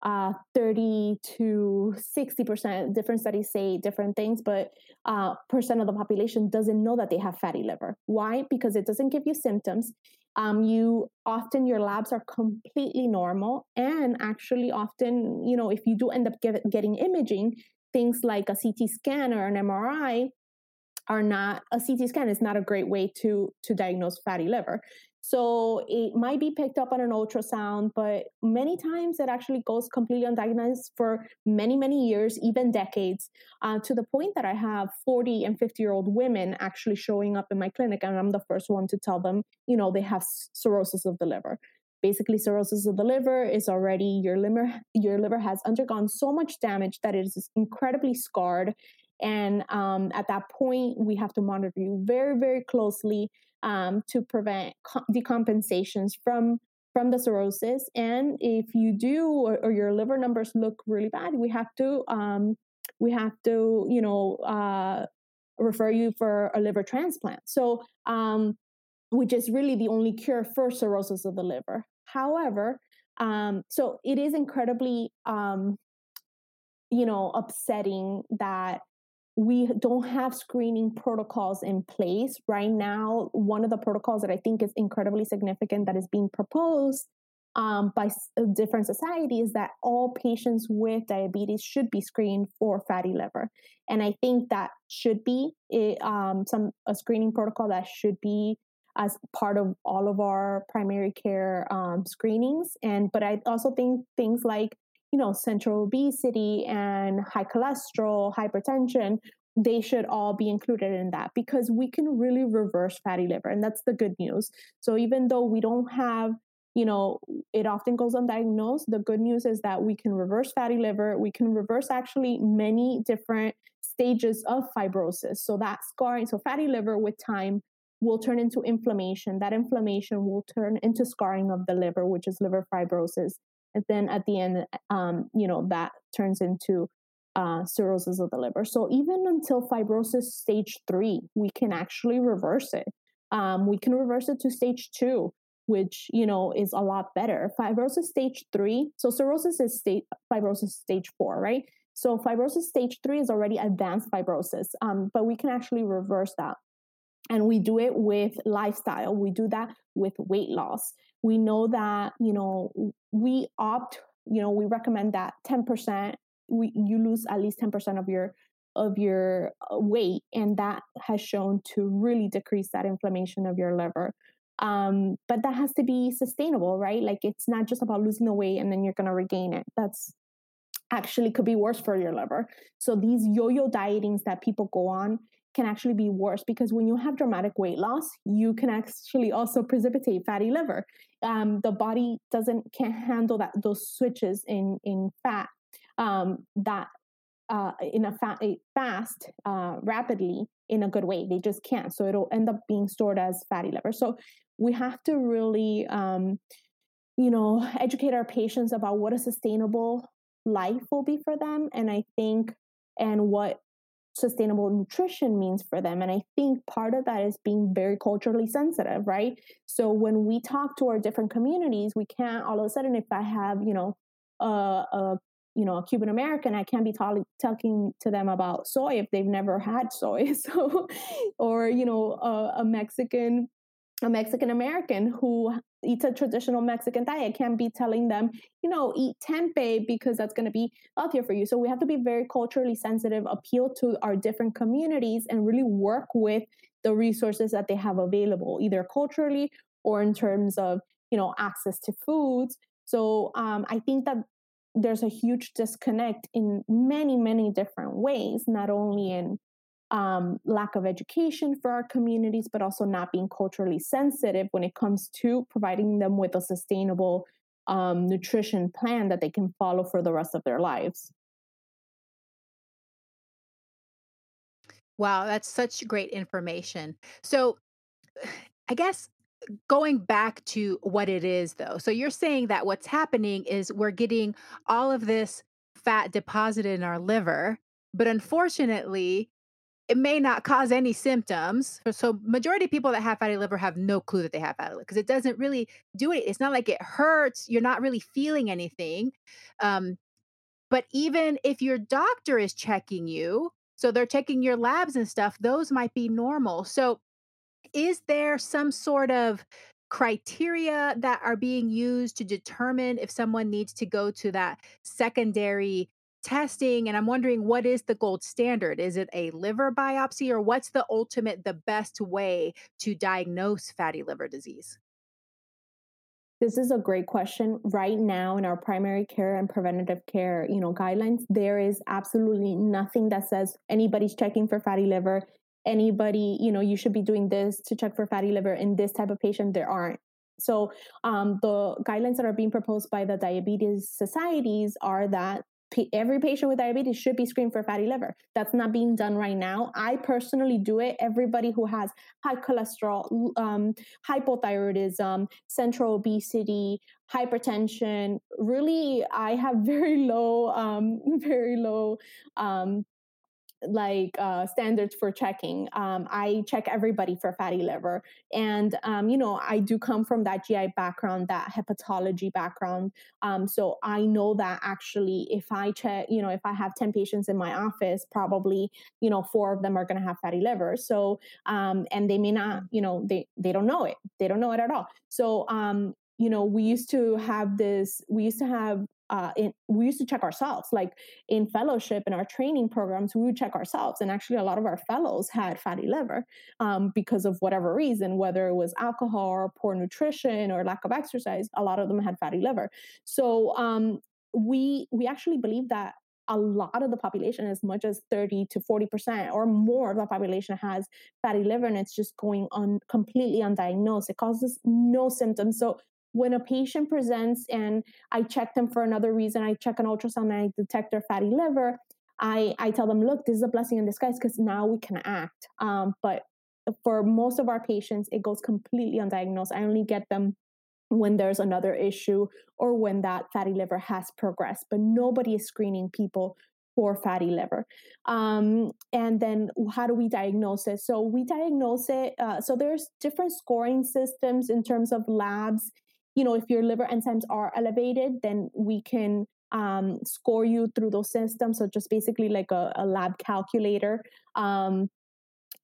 uh, 30 to 60 percent. Different studies say different things but uh, percent of the population doesn't know that they have fatty liver. Why? Because it doesn't give you symptoms. Um, you often your labs are completely normal and actually often you know if you do end up get, getting imaging things like a ct scan or an mri are not a ct scan is not a great way to to diagnose fatty liver so it might be picked up on an ultrasound, but many times it actually goes completely undiagnosed for many, many years, even decades, uh, to the point that I have 40 and 50 year old women actually showing up in my clinic, and I'm the first one to tell them, you know, they have cirrhosis of the liver. Basically, cirrhosis of the liver is already your liver. Your liver has undergone so much damage that it is incredibly scarred, and um, at that point, we have to monitor you very, very closely um, to prevent co- decompensations from from the cirrhosis. And if you do, or, or, your liver numbers look really bad, we have to um, we have to you know uh, refer you for a liver transplant. So um, which is really the only cure for cirrhosis of the liver. However, um, so it is incredibly um, you know upsetting that we don't have screening protocols in place. Right now one of the protocols that i think is incredibly significant that is being proposed um, by uh, different societies that all patients with diabetes should be screened for fatty liver. And i think that should be um, some a screening protocol that should be as part of all of our primary care um, screenings. And but i also think things like you know, central obesity and high cholesterol, hypertension, they should all be included in that because we can really reverse fatty liver. And that's the good news. So even though we don't have, you know, it often goes undiagnosed, the good news is that we can reverse fatty liver. We can reverse actually many different stages of fibrosis. So that scarring, so fatty liver with time will turn into inflammation. That inflammation will turn into scarring of the liver, which is liver fibrosis and then at the end um, you know that turns into uh, cirrhosis of the liver so even until fibrosis stage three we can actually reverse it um, we can reverse it to stage two which you know is a lot better fibrosis stage three so cirrhosis is state fibrosis stage four right So fibrosis stage three is already advanced fibrosis, um, but we can actually reverse that. And we do it with lifestyle. We do that with weight loss. We know that, you know, we opt, you know, we recommend that 10%, we, you lose at least 10% of your of your uh, weight and that has shown to really decrease that inflammation of your liver. Um, but that has to be sustainable right? Like it's not just about losing the weight and then you're going to regain it. That's actually could be worse for your liver. So these yo-yo dietings that people go on can actually be worse because when you have dramatic weight loss you can actually also precipitate fatty liver um, the body doesn't can't handle that those switches in in fat um, that uh, in a, fa- a fast, uh, rapidly in a good way. They just can't. So it'll end up being stored as fatty liver. So we have to really, um, you know, educate our patients about what a sustainable life will be for them. And I think, and what sustainable nutrition means for them. And I think part of that is being very culturally sensitive, right? So when we talk to our different communities, we can't all of a sudden, if I have, you know, a, a you know a Cuban American, I can't be talking talking to them about soy if they've never had soy. So, or you know a, a Mexican a Mexican American who eats a traditional Mexican diet can't be telling them, you know, eat tempeh because that's going to be healthier for you. So we have to be very culturally sensitive, appeal to our different communities, and really work with the resources that they have available, either culturally or in terms of you know access to foods. So um, I think that there's a huge disconnect in many, many different ways, not only in um, lack of education for our communities, but also not being culturally sensitive when it comes to providing them with a sustainable um, nutrition plan that they can follow for the rest of their lives. Wow, that's such great information. So, I guess going back to what it is though. So you're saying that what's happening is we're getting all of this fat deposited in our liver, but unfortunately, it may not cause any symptoms. So majority of people that have fatty liver have no clue that they have fatty liver because it doesn't really do it. It's not like it hurts. You're not really feeling anything. Um, but even if your doctor is checking you, so they're checking your labs and stuff, those might be normal. So is there some sort of criteria that are being used to determine if someone needs to go to that secondary testing and i'm wondering what is the gold standard? Is it a liver biopsy or what's the ultimate the best way to diagnose fatty liver disease? This is a great question. Right now in our primary care and preventative care you know guidelines there is absolutely nothing that says anybody's checking for fatty liver. Anybody, you know, you should be doing this to check for fatty liver in this type of patient, there aren't. So um, the guidelines that are being proposed by the diabetes societies are that every patient with diabetes should be screened for fatty liver. That's not being done right now. I personally do it. Everybody who has high cholesterol, um, hypothyroidism, central obesity, hypertension, really, I have very low, um, very low um, like uh, standards for checking. Um, I check everybody for fatty liver, and um, you know I do come from that GI background, that hepatology background. Um, so I know that actually, if I check, you know, if I have ten patients in my office, probably you know four of them are going to have fatty liver. So um, and they may not, you know, they they don't know it. They don't know it at all. So um, you know, we used to have this. We used to have uh, in, we used to check ourselves. Like in fellowship in our training programs, we would check ourselves. And actually, a lot of our fellows had fatty liver um, because of whatever reason, whether it was alcohol or poor nutrition or lack of exercise. A lot of them had fatty liver. So um, we we actually believe that a lot of the population, as much as 30 to 40% or more of the population has fatty liver and it's just going on completely undiagnosed. It causes no symptoms. So when a patient presents and I check them for another reason, I check an ultrasound and I detect their fatty liver, I, I tell them, look, this is a blessing in disguise because now we can act. Um, but for most of our patients, it goes completely undiagnosed. I only get them when there's another issue or when that fatty liver has progressed, but nobody is screening people for fatty liver. Um, and then how do we diagnose it? So we diagnose it. Uh, so there's different scoring systems in terms of labs you know, if your liver enzymes are elevated, then we can um, score you through those systems. So just basically like a, a lab calculator. Um,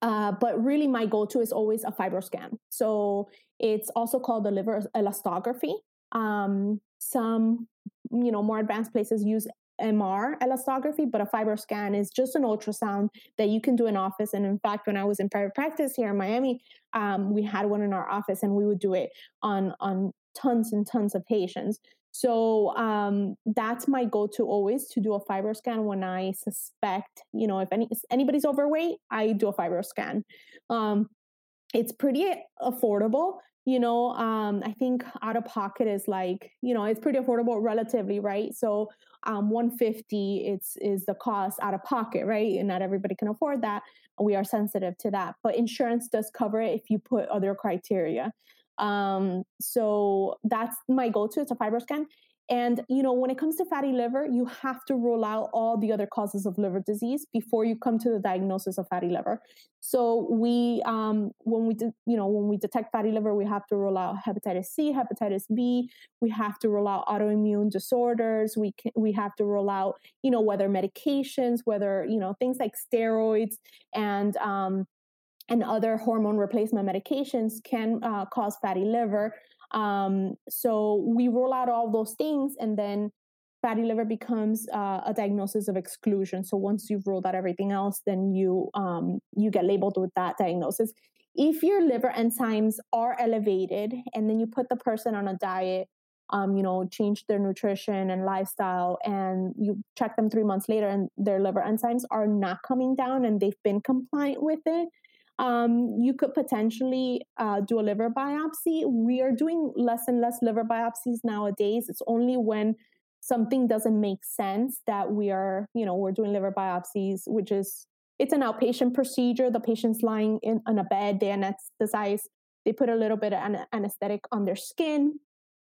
uh, but really, my go-to is always a FibroScan. So it's also called the liver elastography. Um, some, you know, more advanced places use MR elastography, but a FibroScan is just an ultrasound that you can do in office. And in fact, when I was in private practice here in Miami, um, we had one in our office, and we would do it on on tons and tons of patients. So um, that's my go-to always to do a fiber FibroScan when I suspect, you know, if any anybody's overweight, I do a FibroScan. Um, it's pretty affordable you know um, i think out of pocket is like you know it's pretty affordable relatively right? So um, 150 it's is the cost out of pocket right? And not everybody can afford that we are sensitive to that. But insurance does cover it if you put other criteria. Um, so that's my go-to it's a fibroscan and, you know, when it comes to fatty liver, you have to rule out all the other causes of liver disease before you come to the diagnosis of fatty liver. So we, um, when we, de- you know, when we detect fatty liver, we have to rule out hepatitis C, hepatitis B. We have to rule out autoimmune disorders. We can, we have to rule out, you know, whether medications, whether you know things like steroids and um, and other hormone replacement medications can uh, cause fatty liver. Um, so we roll out all those things, and then fatty liver becomes uh, a diagnosis of exclusion. So once you've ruled out everything else, then you um, you get labeled with that diagnosis. If your liver enzymes are elevated, and then you put the person on a diet, um, you know, change their nutrition and lifestyle, and you check them three months later, and their liver enzymes are not coming down, and they've been compliant with it, um, you could potentially uh, do a liver biopsy. We are doing less and less liver biopsies nowadays. It's only when something doesn't make sense that we are, you know, we're doing liver biopsies, which is it's an outpatient procedure. The patient's lying in on a bed, they anesthetize, they put a little bit of anesthetic on their skin.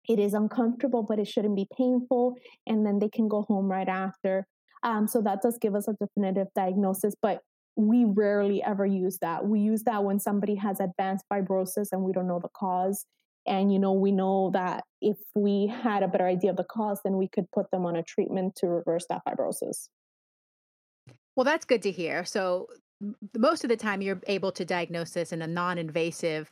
It is uncomfortable, but it shouldn't be painful, and then they can go home right after. Um, so that does give us a definitive diagnosis. But we rarely ever use that. We use that when somebody has advanced fibrosis and we don't know the cause. And, you know, we know that if we had a better idea of the cause, then we could put them on a treatment to reverse that fibrosis. Well, that's good to hear. So, most of the time, you're able to diagnose this in a non invasive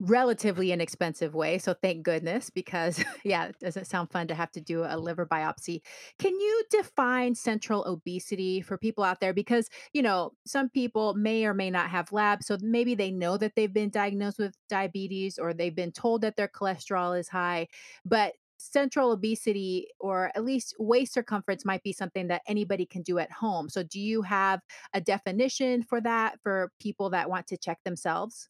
relatively inexpensive way. So thank goodness, because yeah, it doesn't sound fun to have to do a liver biopsy. Can you define central obesity for people out there? Because, you know, some people may or may not have labs. So maybe they know that they've been diagnosed with diabetes or they've been told that their cholesterol is high, but central obesity or at least waist circumference might be something that anybody can do at home. So do you have a definition for that for people that want to check themselves?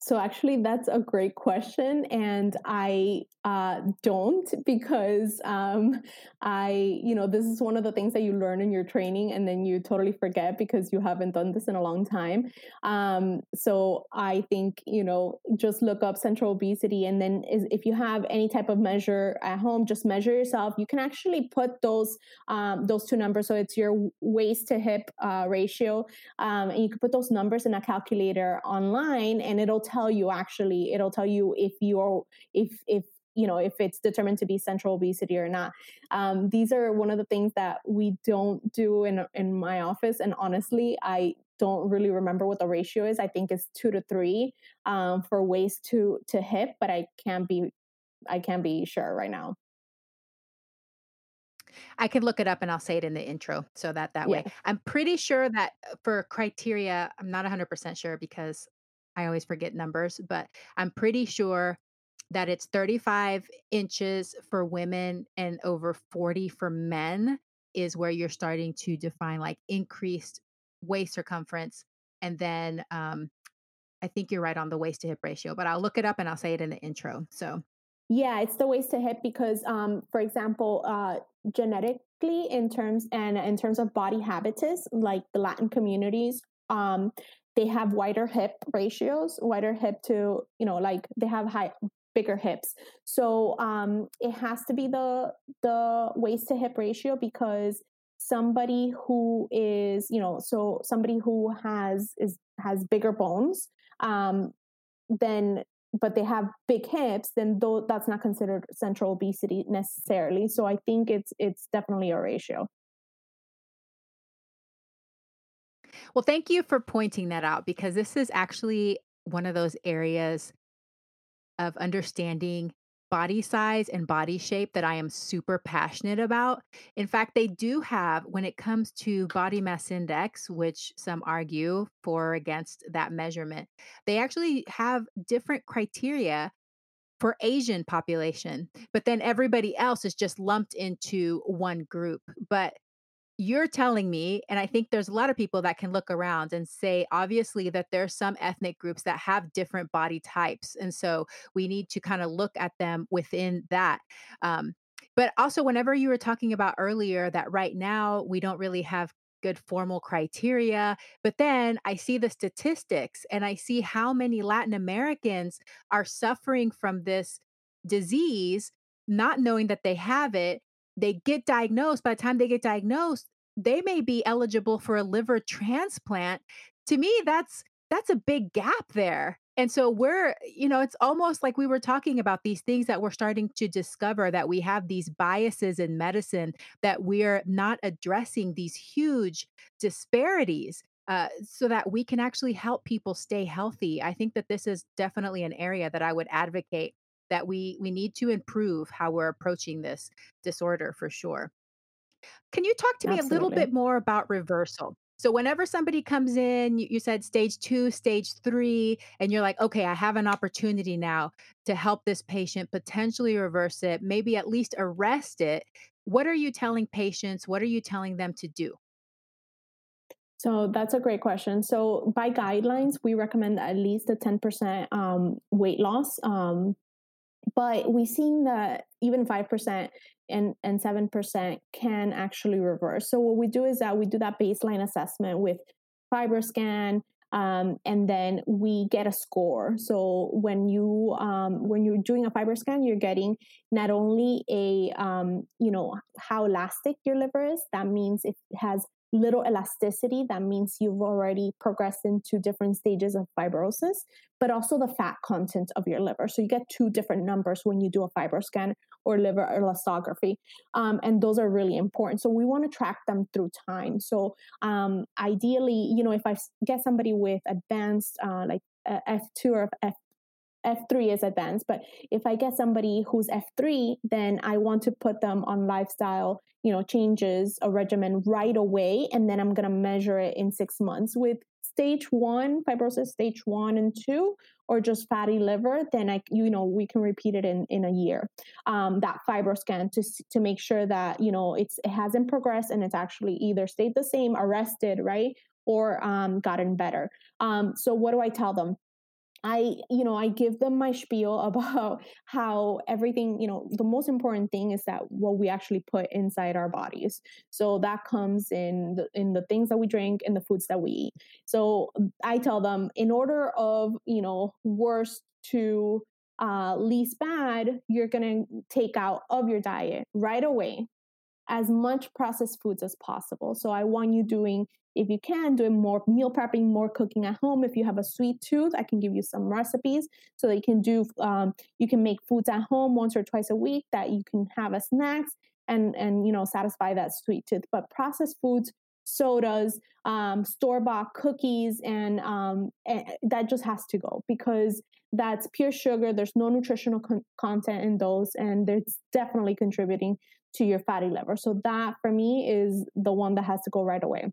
So actually, that's a great question, and I uh, don't because um, I, you know, this is one of the things that you learn in your training, and then you totally forget because you haven't done this in a long time. Um, so I think you know, just look up central obesity, and then is, if you have any type of measure at home, just measure yourself. You can actually put those um, those two numbers, so it's your waist to hip uh, ratio, um, and you can put those numbers in a calculator online, and it'll tell you actually it'll tell you if you're if if you know if it's determined to be central obesity or not um, these are one of the things that we don't do in in my office and honestly i don't really remember what the ratio is i think it's two to three um, for waist to to hip but i can't be i can't be sure right now I could look it up and I'll say it in the intro so that that yeah. way. I'm pretty sure that uh, for criteria, I'm not 100% sure because I always forget numbers, but I'm pretty sure that it's 35 inches for women and over 40 for men is where you're starting to define like increased waist circumference. And then um, I think you're right on the waist to hip ratio, but I'll look it up and I'll say it in the intro. So, yeah, it's the waist to hip because, um, for example, uh, genetically in terms and in terms of body habitus, like the Latin communities, um, they have wider hip ratios, wider hip to, you know, like they have high bigger hips. So um it has to be the the waist to hip ratio because somebody who is, you know, so somebody who has is has bigger bones um then but they have big hips, then though that's not considered central obesity necessarily. So I think it's it's definitely a ratio. Well, thank you for pointing that out because this is actually one of those areas of understanding body size and body shape that I am super passionate about. In fact, they do have, when it comes to body mass index, which some argue for or against that measurement, they actually have different criteria for Asian population, but then everybody else is just lumped into one group. But you're telling me, and I think there's a lot of people that can look around and say, obviously, that there's some ethnic groups that have different body types. And so we need to kind of look at them within that. Um, but also, whenever you were talking about earlier that right now we don't really have good formal criteria. But then I see the statistics and I see how many Latin Americans are suffering from this disease, not knowing that they have it they get diagnosed, by the time they get diagnosed, they may be eligible for a liver transplant. To me, that's that's a big gap there. And so we're, you know, it's almost like we were talking about these things that we're starting to discover that we have these biases in medicine, that we're not addressing these huge disparities uh, so that we can actually help people stay healthy. I think that this is definitely an area that I would advocate that we we need to improve how we're approaching this disorder for sure. Can you talk to me Absolutely. a little bit more about reversal? So, whenever somebody comes in, you, you, said stage two, stage three, and you're like, okay, I have an opportunity now to help this patient potentially reverse it, maybe at least arrest it. What are you telling patients? What are you telling them to do? So that's a great question. So by guidelines, we recommend at least a 10% um, weight loss um, but we've seen that even 5% and, and 7% can actually reverse. So what we do is that we do that baseline assessment with FibroScan, um, and then we get a score. So when you um, when you're doing a FibroScan, you're getting not only a um, you know how elastic your liver is. That means it has little elasticity, that means you've already progressed into different stages of fibrosis, but also the fat content of your liver. So you get two different numbers when you do a FibroScan or liver elastography. Um, and those are really important. So we want to track them through time. So um, ideally, you know, if I get somebody with advanced, uh, like uh, F2 or F F3 is advanced, but if I get somebody who's F3, then I want to put them on lifestyle, you know, changes, a regimen right away, and then I'm going to measure it in six months with stage one fibrosis, stage one and two, or just fatty liver. Then I, you know, we can repeat it in in a year. Um, that FibroScan to to make sure that you know it's it hasn't progressed and it's actually either stayed the same, arrested, right, or um, gotten better. Um, so what do I tell them? I, you know, I give them my spiel about how everything, you know, the most important thing is that what we actually put inside our bodies. So that comes in the in the things that we drink and the foods that we eat. So I tell them in order of, you know, worst to uh, least bad, you're going to take out of your diet right away as much processed foods as possible. So I want you doing, if you can, doing more meal prepping, more cooking at home. If you have a sweet tooth, I can give you some recipes so that you can do, um, you can make foods at home once or twice a week that you can have as snacks and and you know satisfy that sweet tooth. But processed foods, sodas, um, store bought cookies, and, um, and that just has to go because that's pure sugar. There's no nutritional con- content in those, and it's definitely contributing to your fatty liver. So that for me is the one that has to go right away.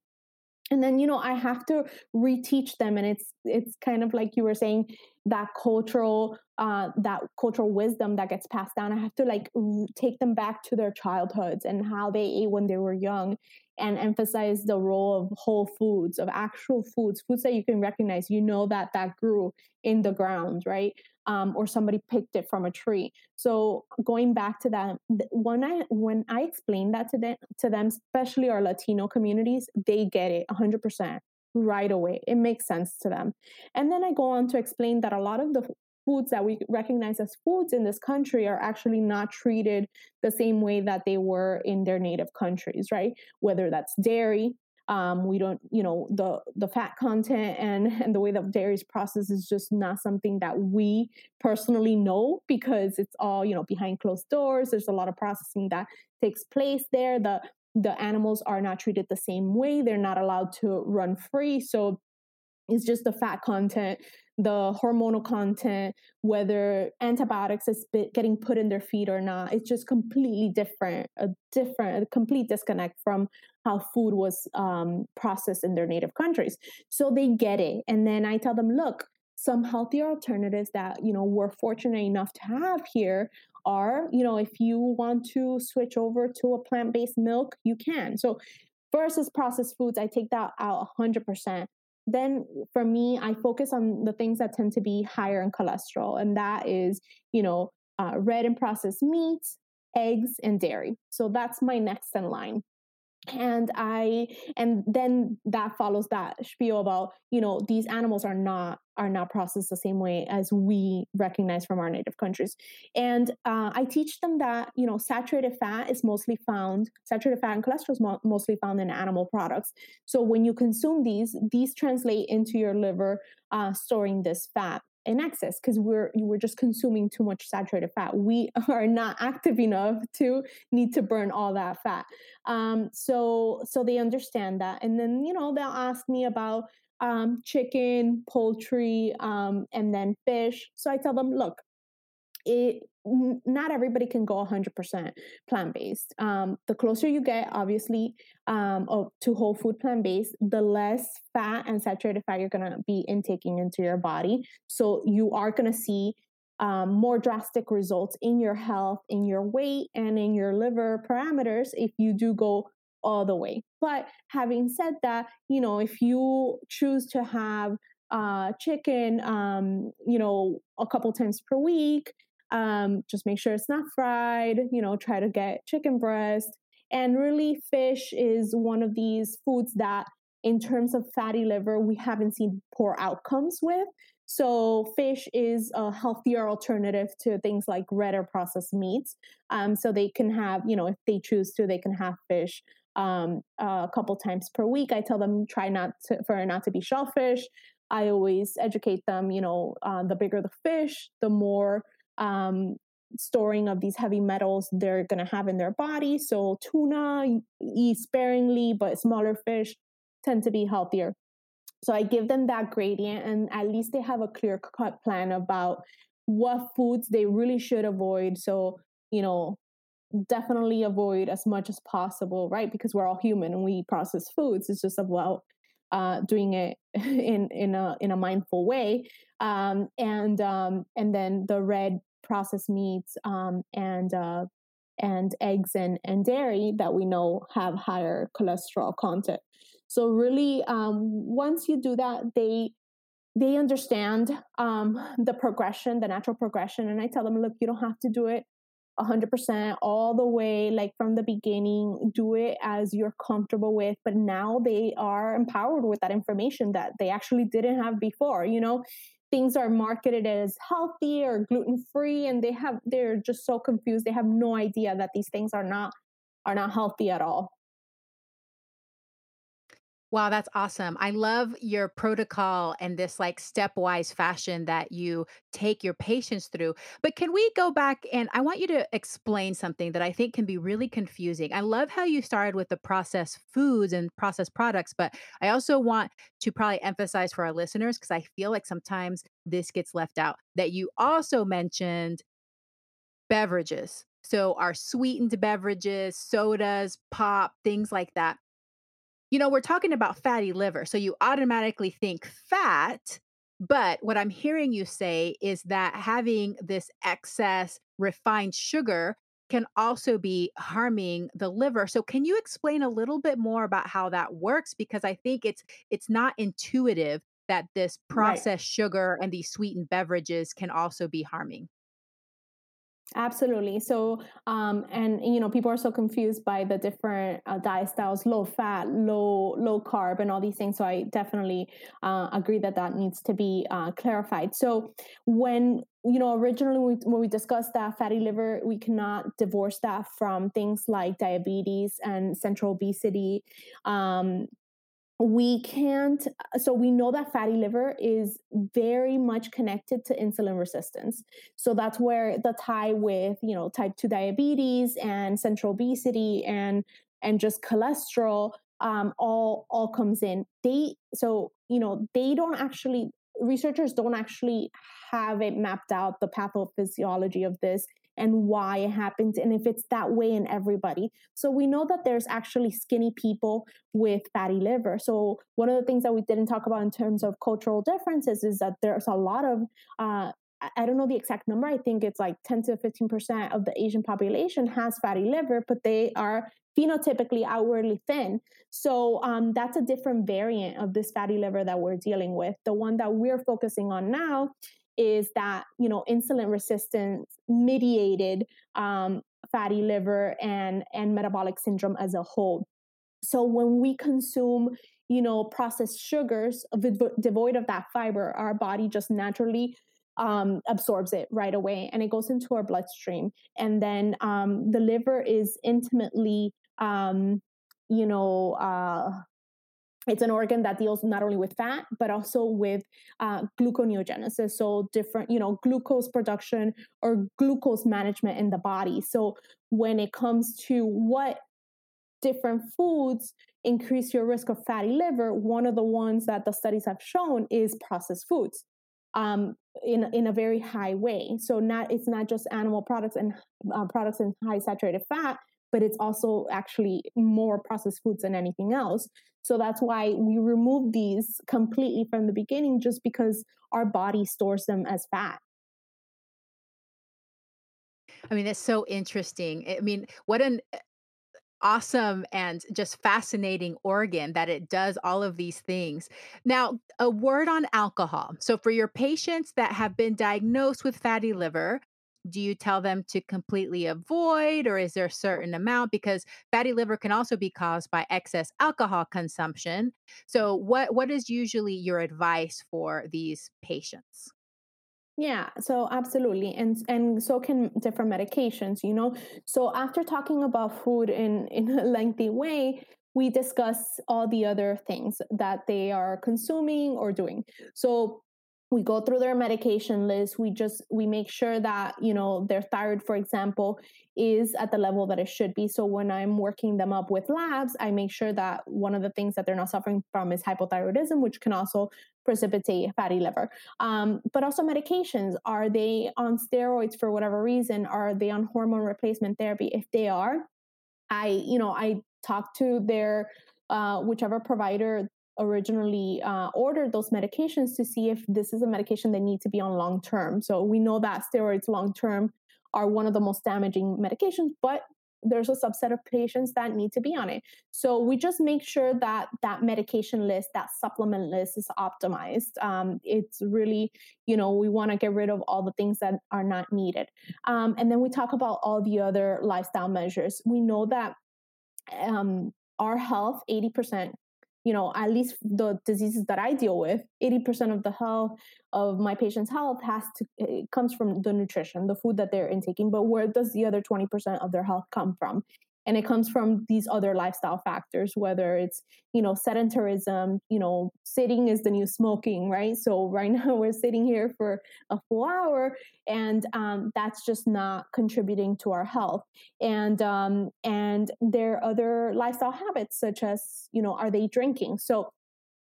And then you know I have to reteach them, and it's it's kind of like you were saying that cultural uh, that cultural wisdom that gets passed down. I have to like take them back to their childhoods and how they ate when they were young, and emphasize the role of whole foods, of actual foods, foods that you can recognize. You know that that grew in the ground, right? Um, or somebody picked it from a tree. So going back to that, when I when I explain that to them, to them, especially our Latino communities, they get it 100 percent right away. It makes sense to them. And then I go on to explain that a lot of the foods that we recognize as foods in this country are actually not treated the same way that they were in their native countries, right? Whether that's dairy, Um, we don't, you know, the the fat content and and the way that dairy is processed is just not something that we personally know because it's all you know behind closed doors. There's a lot of processing that takes place there. The the animals are not treated the same way. They're not allowed to run free. So it's just the fat content the hormonal content, whether antibiotics is getting put in their feed or not. It's just completely different, a different, a complete disconnect from how food was um, processed in their native countries. So they get it. And then I tell them, look, some healthier alternatives that, you know, we're fortunate enough to have here are, you know, if you want to switch over to a plant-based milk, you can. So versus processed foods, I take that out 100% then for me, I focus on the things that tend to be higher in cholesterol, and that is, you know, uh, red and processed meats, eggs, and dairy. So that's my next in line and i and then that follows that spiel about you know these animals are not are not processed the same way as we recognize from our native countries. And uh, i teach them that you know saturated fat is mostly found saturated fat and cholesterol is mo- mostly found in animal products. So when you consume these these translate into your liver uh, storing this fat in excess because we're we're just consuming too much saturated fat. We are not active enough to need to burn all that fat. Um, so so they understand that, and then you know they'll ask me about um, chicken, poultry, um, and then fish. So I tell them, look, it not everybody can go 100% plant-based um, the closer you get obviously um, to whole food plant-based the less fat and saturated fat you're going to be intaking into your body so you are going to see um, more drastic results in your health in your weight and in your liver parameters if you do go all the way but having said that you know if you choose to have uh, chicken, um, you know, a couple times per week. Um, just make sure it's not fried, you know, try to get chicken breast. And really, fish is one of these foods that, in terms of fatty liver, we haven't seen poor outcomes with. So, fish is a healthier alternative to things like red or processed meats. Um, so, they can have, you know, if they choose to, they can have fish um, a couple times per week. I tell them try not to, for not to be shellfish. I always educate them, you know, uh, the bigger the fish, the more um, storing of these heavy metals they're going to have in their body. So tuna, eat sparingly, but smaller fish tend to be healthier. So I give them that gradient, and at least they have a clear cut plan about what foods they really should avoid. So, you know, definitely avoid as much as possible, right? Because we're all human and we process foods. It's just about uh, doing it in in a in a mindful way, um, and um, and then the red processed meats um, and uh, and eggs and and dairy that we know have higher cholesterol content. So really, um, once you do that, they they understand um, the progression, the natural progression, and I tell them, look, you don't have to do it 100% all the way like from the beginning. Do it as you're comfortable with. But now they are empowered with that information that they actually didn't have before you know things are marketed as healthy or gluten free and they have they're just so confused. They have no idea that these things are not are not healthy at all Wow, that's awesome. I love your protocol and this like stepwise fashion that you take your patients through. But can we go back and I want you to explain something that I think can be really confusing. I love how you started with the processed foods and processed products, but I also want to probably emphasize for our listeners because I feel like sometimes this gets left out that you also mentioned beverages. So, our sweetened beverages, sodas, pop, things like that you know, we're talking about fatty liver. So you automatically think fat. But what I'm hearing you say is that having this excess refined sugar can also be harming the liver. So can you explain a little bit more about how that works because I think it's it's not intuitive that this processed right. sugar and these sweetened beverages can also be harming. Absolutely. So, um, and you know, people are so confused by the different uh, diet styles, low fat, low low carb, and all these things. So, I definitely uh, agree that that needs to be uh, clarified. So, when you know, originally we, when we discussed that fatty liver, we cannot divorce that from things like diabetes and central obesity, um, we can't so we know that fatty liver is very much connected to insulin resistance. So that's where the tie with you know type 2 diabetes and central obesity and and just cholesterol um, all all comes in. They so you know they don't actually researchers don't actually have it mapped out the pathophysiology of this and why it happens and if it's that way in everybody. So we know that there's actually skinny people with fatty liver. So one of the things that we didn't talk about in terms of cultural differences is that there's a lot of uh, I don't know the exact number. I think it's like 10 to 15% of the Asian population has fatty liver, but they are phenotypically outwardly thin. So um, that's a different variant of this fatty liver that we're dealing with. The one that we're focusing on now is that you know insulin resistance mediated um, fatty liver and and metabolic syndrome as a whole. So when we consume you know processed sugars devoid of that fiber our body just naturally um, absorbs it right away and it goes into our bloodstream. And then um, the liver is intimately um, you know uh, it's an organ that deals not only with fat but also with uh, gluconeogenesis so different you know glucose production or glucose management in the body. So when it comes to what different foods increase your risk of fatty liver one of the ones that the studies have shown is processed foods um, in in a very high way. So not it's not just animal products and uh, products in high saturated fat but it's also actually more processed foods than anything else. So that's why we remove these completely from the beginning, just because our body stores them as fat. I mean, that's so interesting. I mean, what an eh, awesome and just fascinating organ that it does all of these things. Now, a word on alcohol. So, for your patients that have been diagnosed with fatty liver, do you tell them to completely avoid or is there a certain amount because fatty liver can also be caused by excess alcohol consumption so what what is usually your advice for these patients yeah, so absolutely. And and so can different medications, you know. So after talking about food in in a lengthy way, we discuss all the other things that they are consuming or doing. So we go through their medication list we just we make sure that you know their thyroid for example is at the level that it should be. So when i'm working them up with labs i make sure that one of the things that they're not suffering from is hypothyroidism which can also precipitate fatty liver. Um, but also medications are they on steroids for whatever reason? Are they on hormone replacement therapy? If they are i you know i talk to their uh, whichever provider originally uh, ordered those medications to see if this is a medication they need to be on long term. So we know that steroids long term are one of the most damaging medications, but there's a subset of patients that need to be on it. So we just make sure that that medication list, that supplement list is optimized. Um, it's really, you know, we want to get rid of all the things that are not needed. Um, and then we talk about all the other lifestyle measures. We know that um, our health, 80% you know, at least the diseases that I deal with, 80% of the health of my patient's health has to it comes from the nutrition, the food that they're intaking. But where does the other 20% of their health come from? And it comes from these other lifestyle factors whether it's you know sedentarism you know sitting is the new smoking right? So right now we're sitting here for a full hour and um, that's just not contributing to our health. And um, and there are other lifestyle habits such as you know are they drinking? So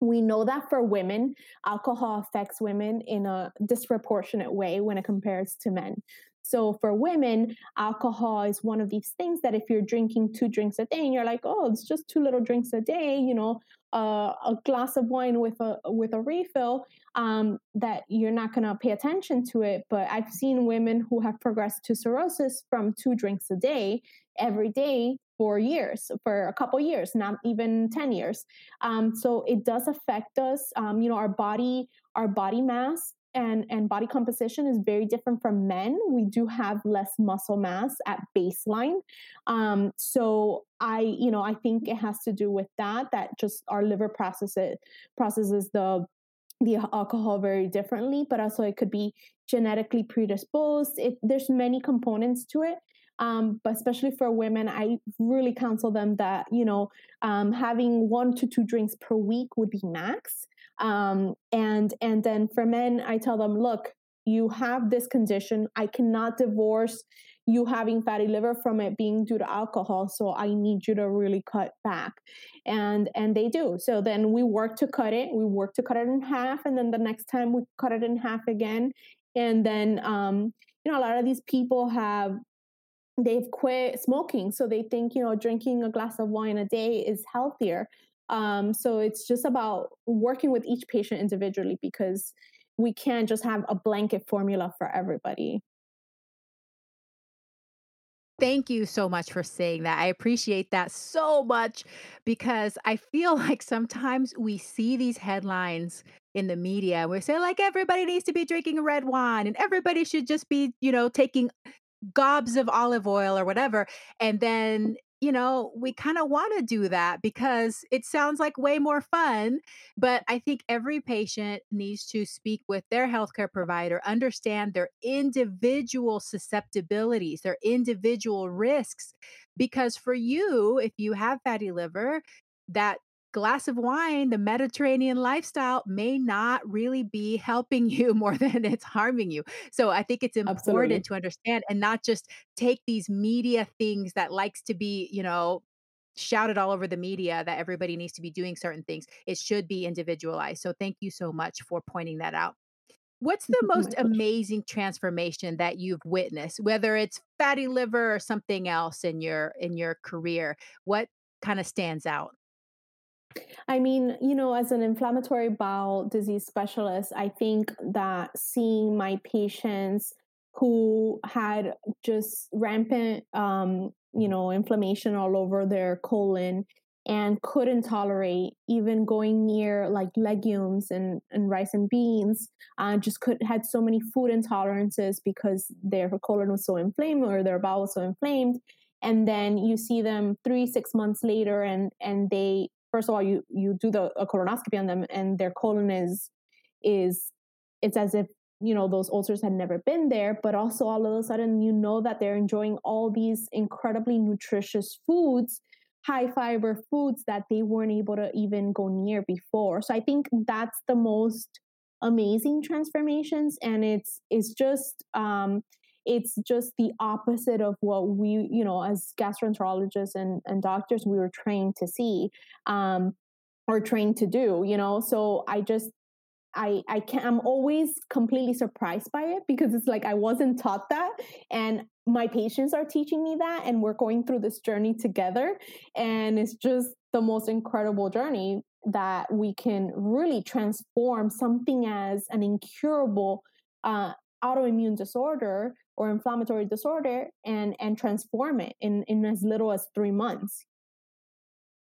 we know that for women, alcohol affects women in a disproportionate way when it compares to men. So for women, alcohol is one of these things that if you're drinking two drinks a day and you're like, oh, it's just two little drinks a day, you know, uh, a glass of wine with a with a refill, um, that you're not going to pay attention to it. But I've seen women who have progressed to cirrhosis from two drinks a day every day for years, for a couple years, not even 10 years. Um, so it does affect us. Um, you know, our body, our body mass and and body composition is very different from men we do have less muscle mass at baseline um, so i you know i think it has to do with that that just our liver processes processes the the alcohol very differently, but also it could be genetically predisposed. It, there's many components to it. Um, but especially for women, I really counsel them that you know um, having one to two drinks per week would be max. Um, and and then for men, I tell them, look, you have this condition. I cannot divorce you having fatty liver from it being due to alcohol so i need you to really cut back and and they do so then we work to cut it we work to cut it in half and then the next time we cut it in half again and then um you know a lot of these people have they've quit smoking so they think you know drinking a glass of wine a day is healthier um so it's just about working with each patient individually because we can't just have a blanket formula for everybody Thank you so much for saying that. I appreciate that so much because I feel like sometimes we see these headlines in the media. We say like everybody needs to be drinking red wine and everybody should just be, you know, taking gobs of olive oil or whatever. And then you know, we kind of want to do that because it sounds like way more fun. But I think every patient needs to speak with their healthcare provider, understand their individual susceptibilities, their individual risks. Because for you, if you have fatty liver, that glass of wine, the Mediterranean lifestyle may not really be helping you more than it's harming you. So I think it's important Absolutely. to understand and not just take these media things that likes to be, you know, shouted all over the media that everybody needs to be doing certain things. It should be individualized. So thank you so much for pointing that out. What's the most amazing transformation that you've witnessed, whether it's fatty liver or something else in your in your career? What kind of stands out? I mean, you know, as an inflammatory bowel disease specialist, I think that seeing my patients who had just rampant, um, you know, inflammation all over their colon and couldn't tolerate even going near like legumes and, and rice and beans, uh, just could had so many food intolerances because their colon was so inflamed or their bowel was so inflamed. And then you see them three six months later and and they first of all you you do the a colonoscopy on them and their colon is is it's as if you know those ulcers had never been there but also all of a sudden you know that they're enjoying all these incredibly nutritious foods high fiber foods that they weren't able to even go near before. So i think that's the most amazing transformations and it's it's just um it's just the opposite of what we, you know, as gastroenterologists and, and doctors, we were trained to see um, or trained to do, you know. So I just, I, I can I'm always completely surprised by it because it's like I wasn't taught that. And my patients are teaching me that. And we're going through this journey together. And it's just the most incredible journey that we can really transform something as an incurable uh, autoimmune disorder or inflammatory disorder and and transform it in in as little as 3 months.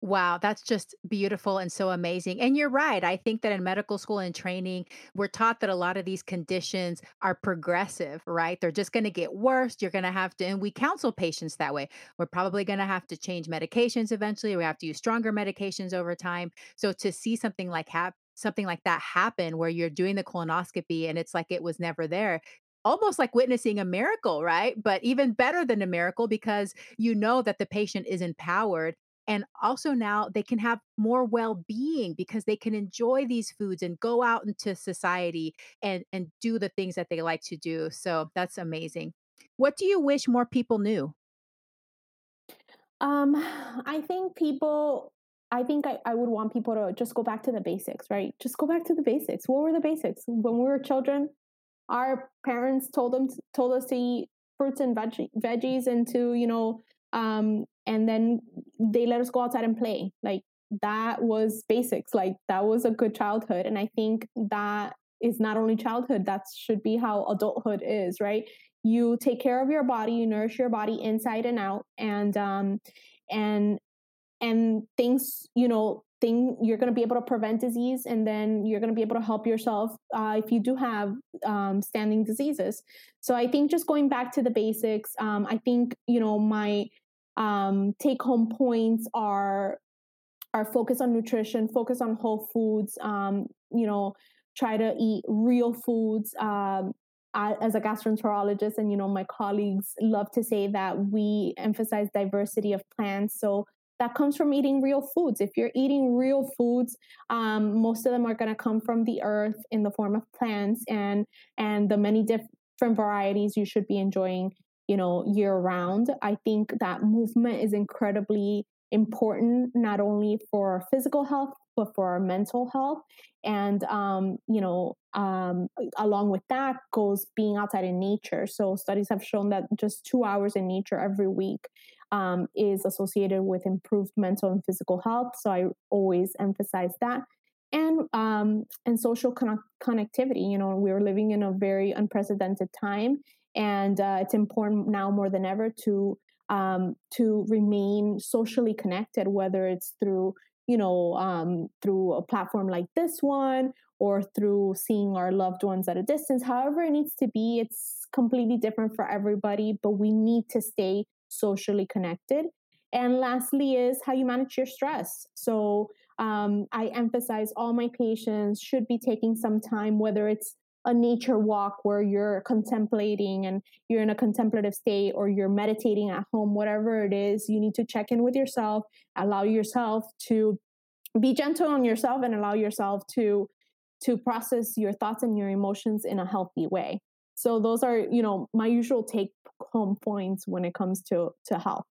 Wow, that's just beautiful and so amazing. And you're right. I think that in medical school and training, we're taught that a lot of these conditions are progressive, right? They're just going to get worse. You're going to have to, and we counsel patients that way. We're probably going to have to change medications eventually. We have to use stronger medications over time. So to see something like hap- something like that happen where you're doing the colonoscopy and it's like it was never there almost like witnessing a miracle, right? But even better than a miracle because you know that the patient is empowered. And also now they can have more well being because they can enjoy these foods and go out into society and, and do the things that they like to do. So that's amazing. What do you wish more people knew? Um, I think people I think I, I would want people to just go back to the basics, right? Just go back to the basics. What were the basics? When we were children, our parents told them told us to eat fruits and veg- veggies and to, you know, um, and then they let us go outside and play. Like that was basics. Like that was a good childhood. And I think that is not only childhood, that should be how adulthood is, right? You take care of your body, you nourish your body inside and out, and um, and and things you know thing you're going to be able to prevent disease and then you're going to be able to help yourself uh, if you do have um, standing diseases so i think just going back to the basics um, i think you know my um, take home points are are focus on nutrition focus on whole foods um, you know try to eat real foods. Um, I, as a gastroenterologist, and you know, my colleagues love to say that we emphasize diversity of plants. So that comes from eating real foods. If you're eating real foods, um, most of them are going to come from the earth in the form of plants and and the many different varieties you should be enjoying, you know, year round. I think that movement is incredibly important not only for physical health but for our mental health and um, you know um, along with that goes being outside in nature so studies have shown that just two hours in nature every week um, is associated with improved mental and physical health so i always emphasize that and um, and social con- connectivity you know we're living in a very unprecedented time and uh, it's important now more than ever to um, to remain socially connected, whether it's through you know um, through a platform like this one or through seeing our loved ones at a distance. However, it needs to be. It's completely different for everybody, but we need to stay socially connected. And lastly, is how you manage your stress. So um, I emphasize all my patients should be taking some time, whether it's a nature walk where you're contemplating and you're in a contemplative state or you're meditating at home, whatever it is, you need to check in with yourself, allow yourself to be gentle on yourself and allow yourself to to process your thoughts and your emotions in a healthy way. So those are, you know, my usual take home points when it comes to to health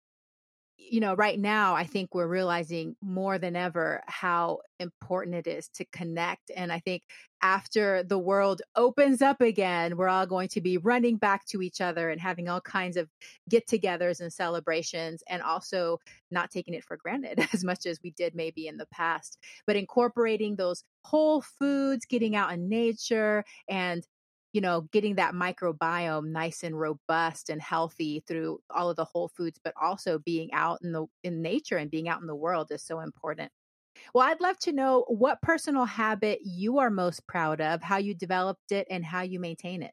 you know, right now, I think we're realizing more than ever how important it is to connect. And I think after the world opens up again, we're all going to be running back to each other and having all kinds of get togethers and celebrations, and also not taking it for granted as much as we did maybe in the past, but incorporating those whole foods, getting out in nature, and you know, getting that microbiome nice and robust and healthy through all of the whole foods, but also being out in the in nature and being out in the world is so important. Well, I'd love to know what personal habit you are most proud of, how you developed it, and how you maintain it.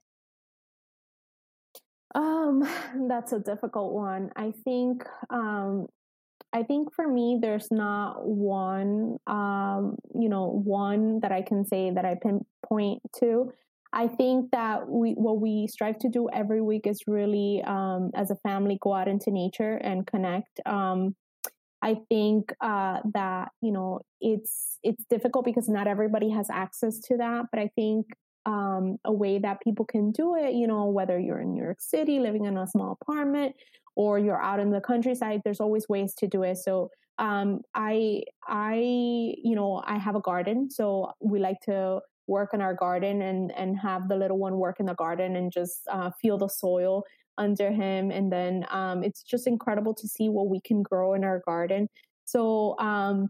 Um, that's a difficult one. I think um I think for me there's not one um, you know, one that I can say that I pinpoint to. I think that we what we strive to do every week is really, um, as a family, go out into nature and connect. Um, I think uh, that you know it's it's difficult because not everybody has access to that. But I think um, a way that people can do it, you know, whether you're in New York City living in a small apartment or you're out in the countryside, there's always ways to do it. So um, I I you know I have a garden, so we like to work in our garden and and have the little one work in the garden and just uh, feel the soil under him. And then um, it's just incredible to see what we can grow in our garden. So um,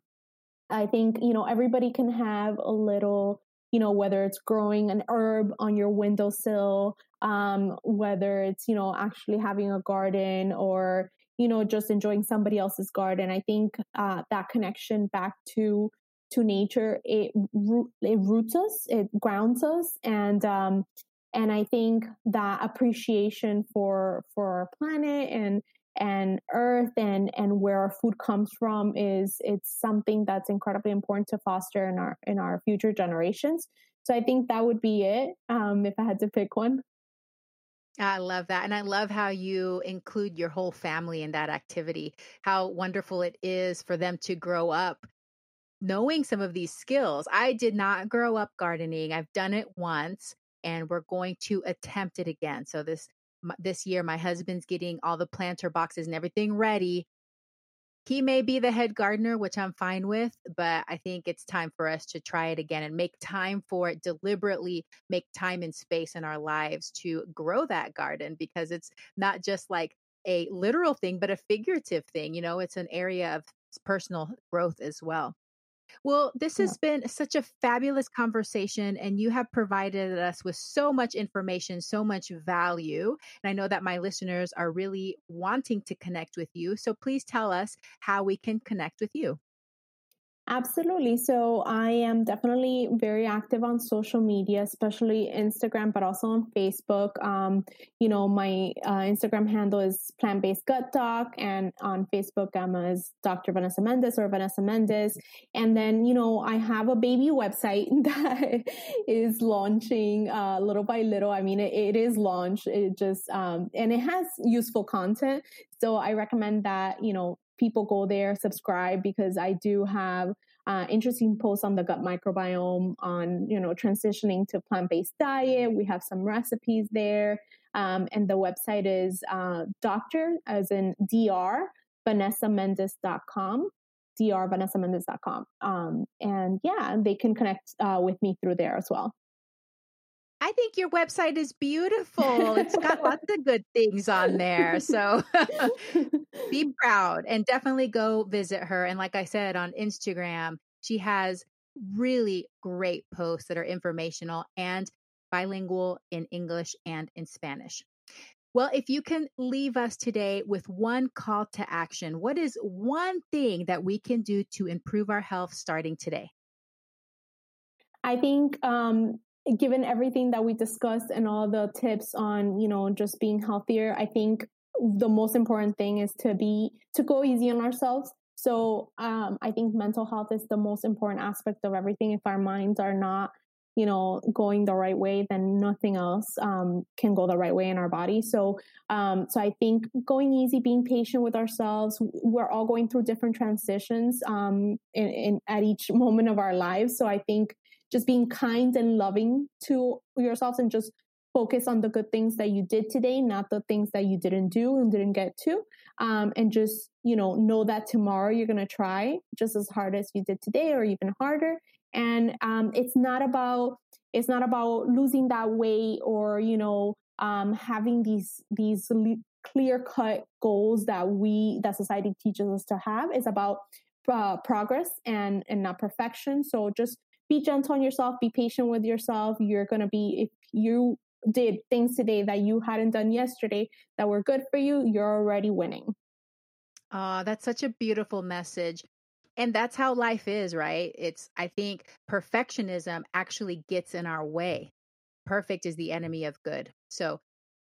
i think you know everybody can have a little you know whether it's growing an herb on your windowsill um, whether it's you know actually having a garden or you know just enjoying somebody else's garden. I think uh, that connection back to to nature, it it roots us, it grounds us, and um, and I think that appreciation for for our planet and and earth and and where our food comes from is it's something that's incredibly important to foster in our in our future generations so i think that would be it um, if i had to pick one I love that. And I love how you include your whole family in that activity. How wonderful it is for them to grow up knowing some of these skills. I did not grow up gardening. I've done it once and we're going to attempt it again. So this this year my husband's getting all the planter boxes and everything ready. He may be the head gardener, which I'm fine with, but I think it's time for us to try it again and make time for it, deliberately make time and space in our lives to grow that garden because it's not just like a literal thing, but a figurative thing. You know, it's an area of personal growth as well. Well, this has been such a fabulous conversation, and you have provided us with so much information, so much value. And I know that my listeners are really wanting to connect with you. So please tell us how we can connect with you. Absolutely. So I am definitely very active on social media, especially Instagram, but also on Facebook. Um, you know, my uh, Instagram handle is plant based gut doc, and on Facebook, I'm as Dr. Vanessa Mendez or Vanessa Mendez. And then, you know, I have a baby website that is launching uh, little by little. I mean, it, it is launched. It just, um, and it has useful content. So I recommend that, you know, people go there, subscribe because I do have uh, interesting posts on the gut microbiome, on you know transitioning to plant based diet. We have some recipes there, um, and the website is uh, doctor as in dr vanessamendez.com drvanessamendez.com um, and yeah they can connect uh, with me through there as well I think your website is beautiful. It's got lots of good things on there. So be proud and definitely go visit her. And like I said on Instagram, she has really great posts that are informational and bilingual in English and in Spanish. Well, if you can leave us today with one call to action, what is one thing that we can do to improve our health starting today? I think um, given everything that we discussed and all the tips on, you know, just being healthier, I think the most important thing is to be to go easy on ourselves. So um, I think mental health is the most important aspect of everything. If our minds are not, you know, going the right way, then nothing else um, can go the right way in our body. So, um, so I think going easy, being patient with ourselves. We're all going through different transitions um, in, in at each moment of our lives. So I think just being kind and loving to yourselves and just focus on the good things that you did today, not the things that you didn't do and didn't get to. Um, and just, you know, know that tomorrow you're going to try just as hard as you did today or even harder. And um, it's not about, it's not about losing that weight or, you know, um, having these, these clear cut goals that we, that society teaches us to have. It's about uh, progress and, and not perfection. So just be gentle on yourself, be patient with yourself. You're going to be, if you did things today that you hadn't done yesterday that were good for you, you're already winning. Oh, that's such a beautiful message. And that's how life is, right? It's, I think perfectionism actually gets in our way. Perfect is the enemy of good. So,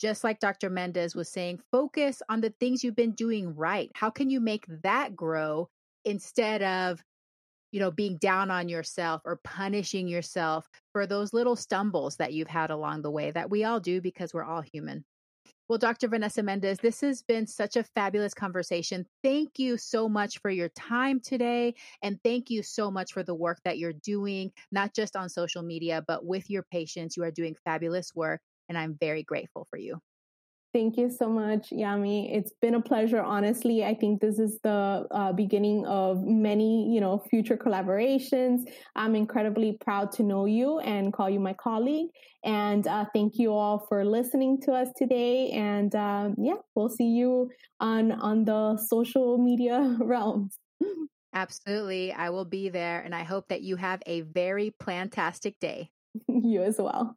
just like Dr. Mendez was saying, focus on the things you've been doing right. How can you make that grow instead of you know, being down on yourself or punishing yourself for those little stumbles that you've had along the way that we all do because we're all human. Well, Dr. Vanessa Mendez, this has been such a fabulous conversation. Thank you so much for your time today. And thank you so much for the work that you're doing, not just on social media, but with your patients. You are doing fabulous work. And I'm very grateful for you. Thank you so much, Yami. It's been a pleasure. Honestly, I think this is the uh, beginning of many, you know, future collaborations. I'm incredibly proud to know you and call you my colleague. And uh, thank you all for listening to us today. And um, yeah, we'll see you on on the social media realms. Absolutely, I will be there, and I hope that you have a very plantastic day. you as well.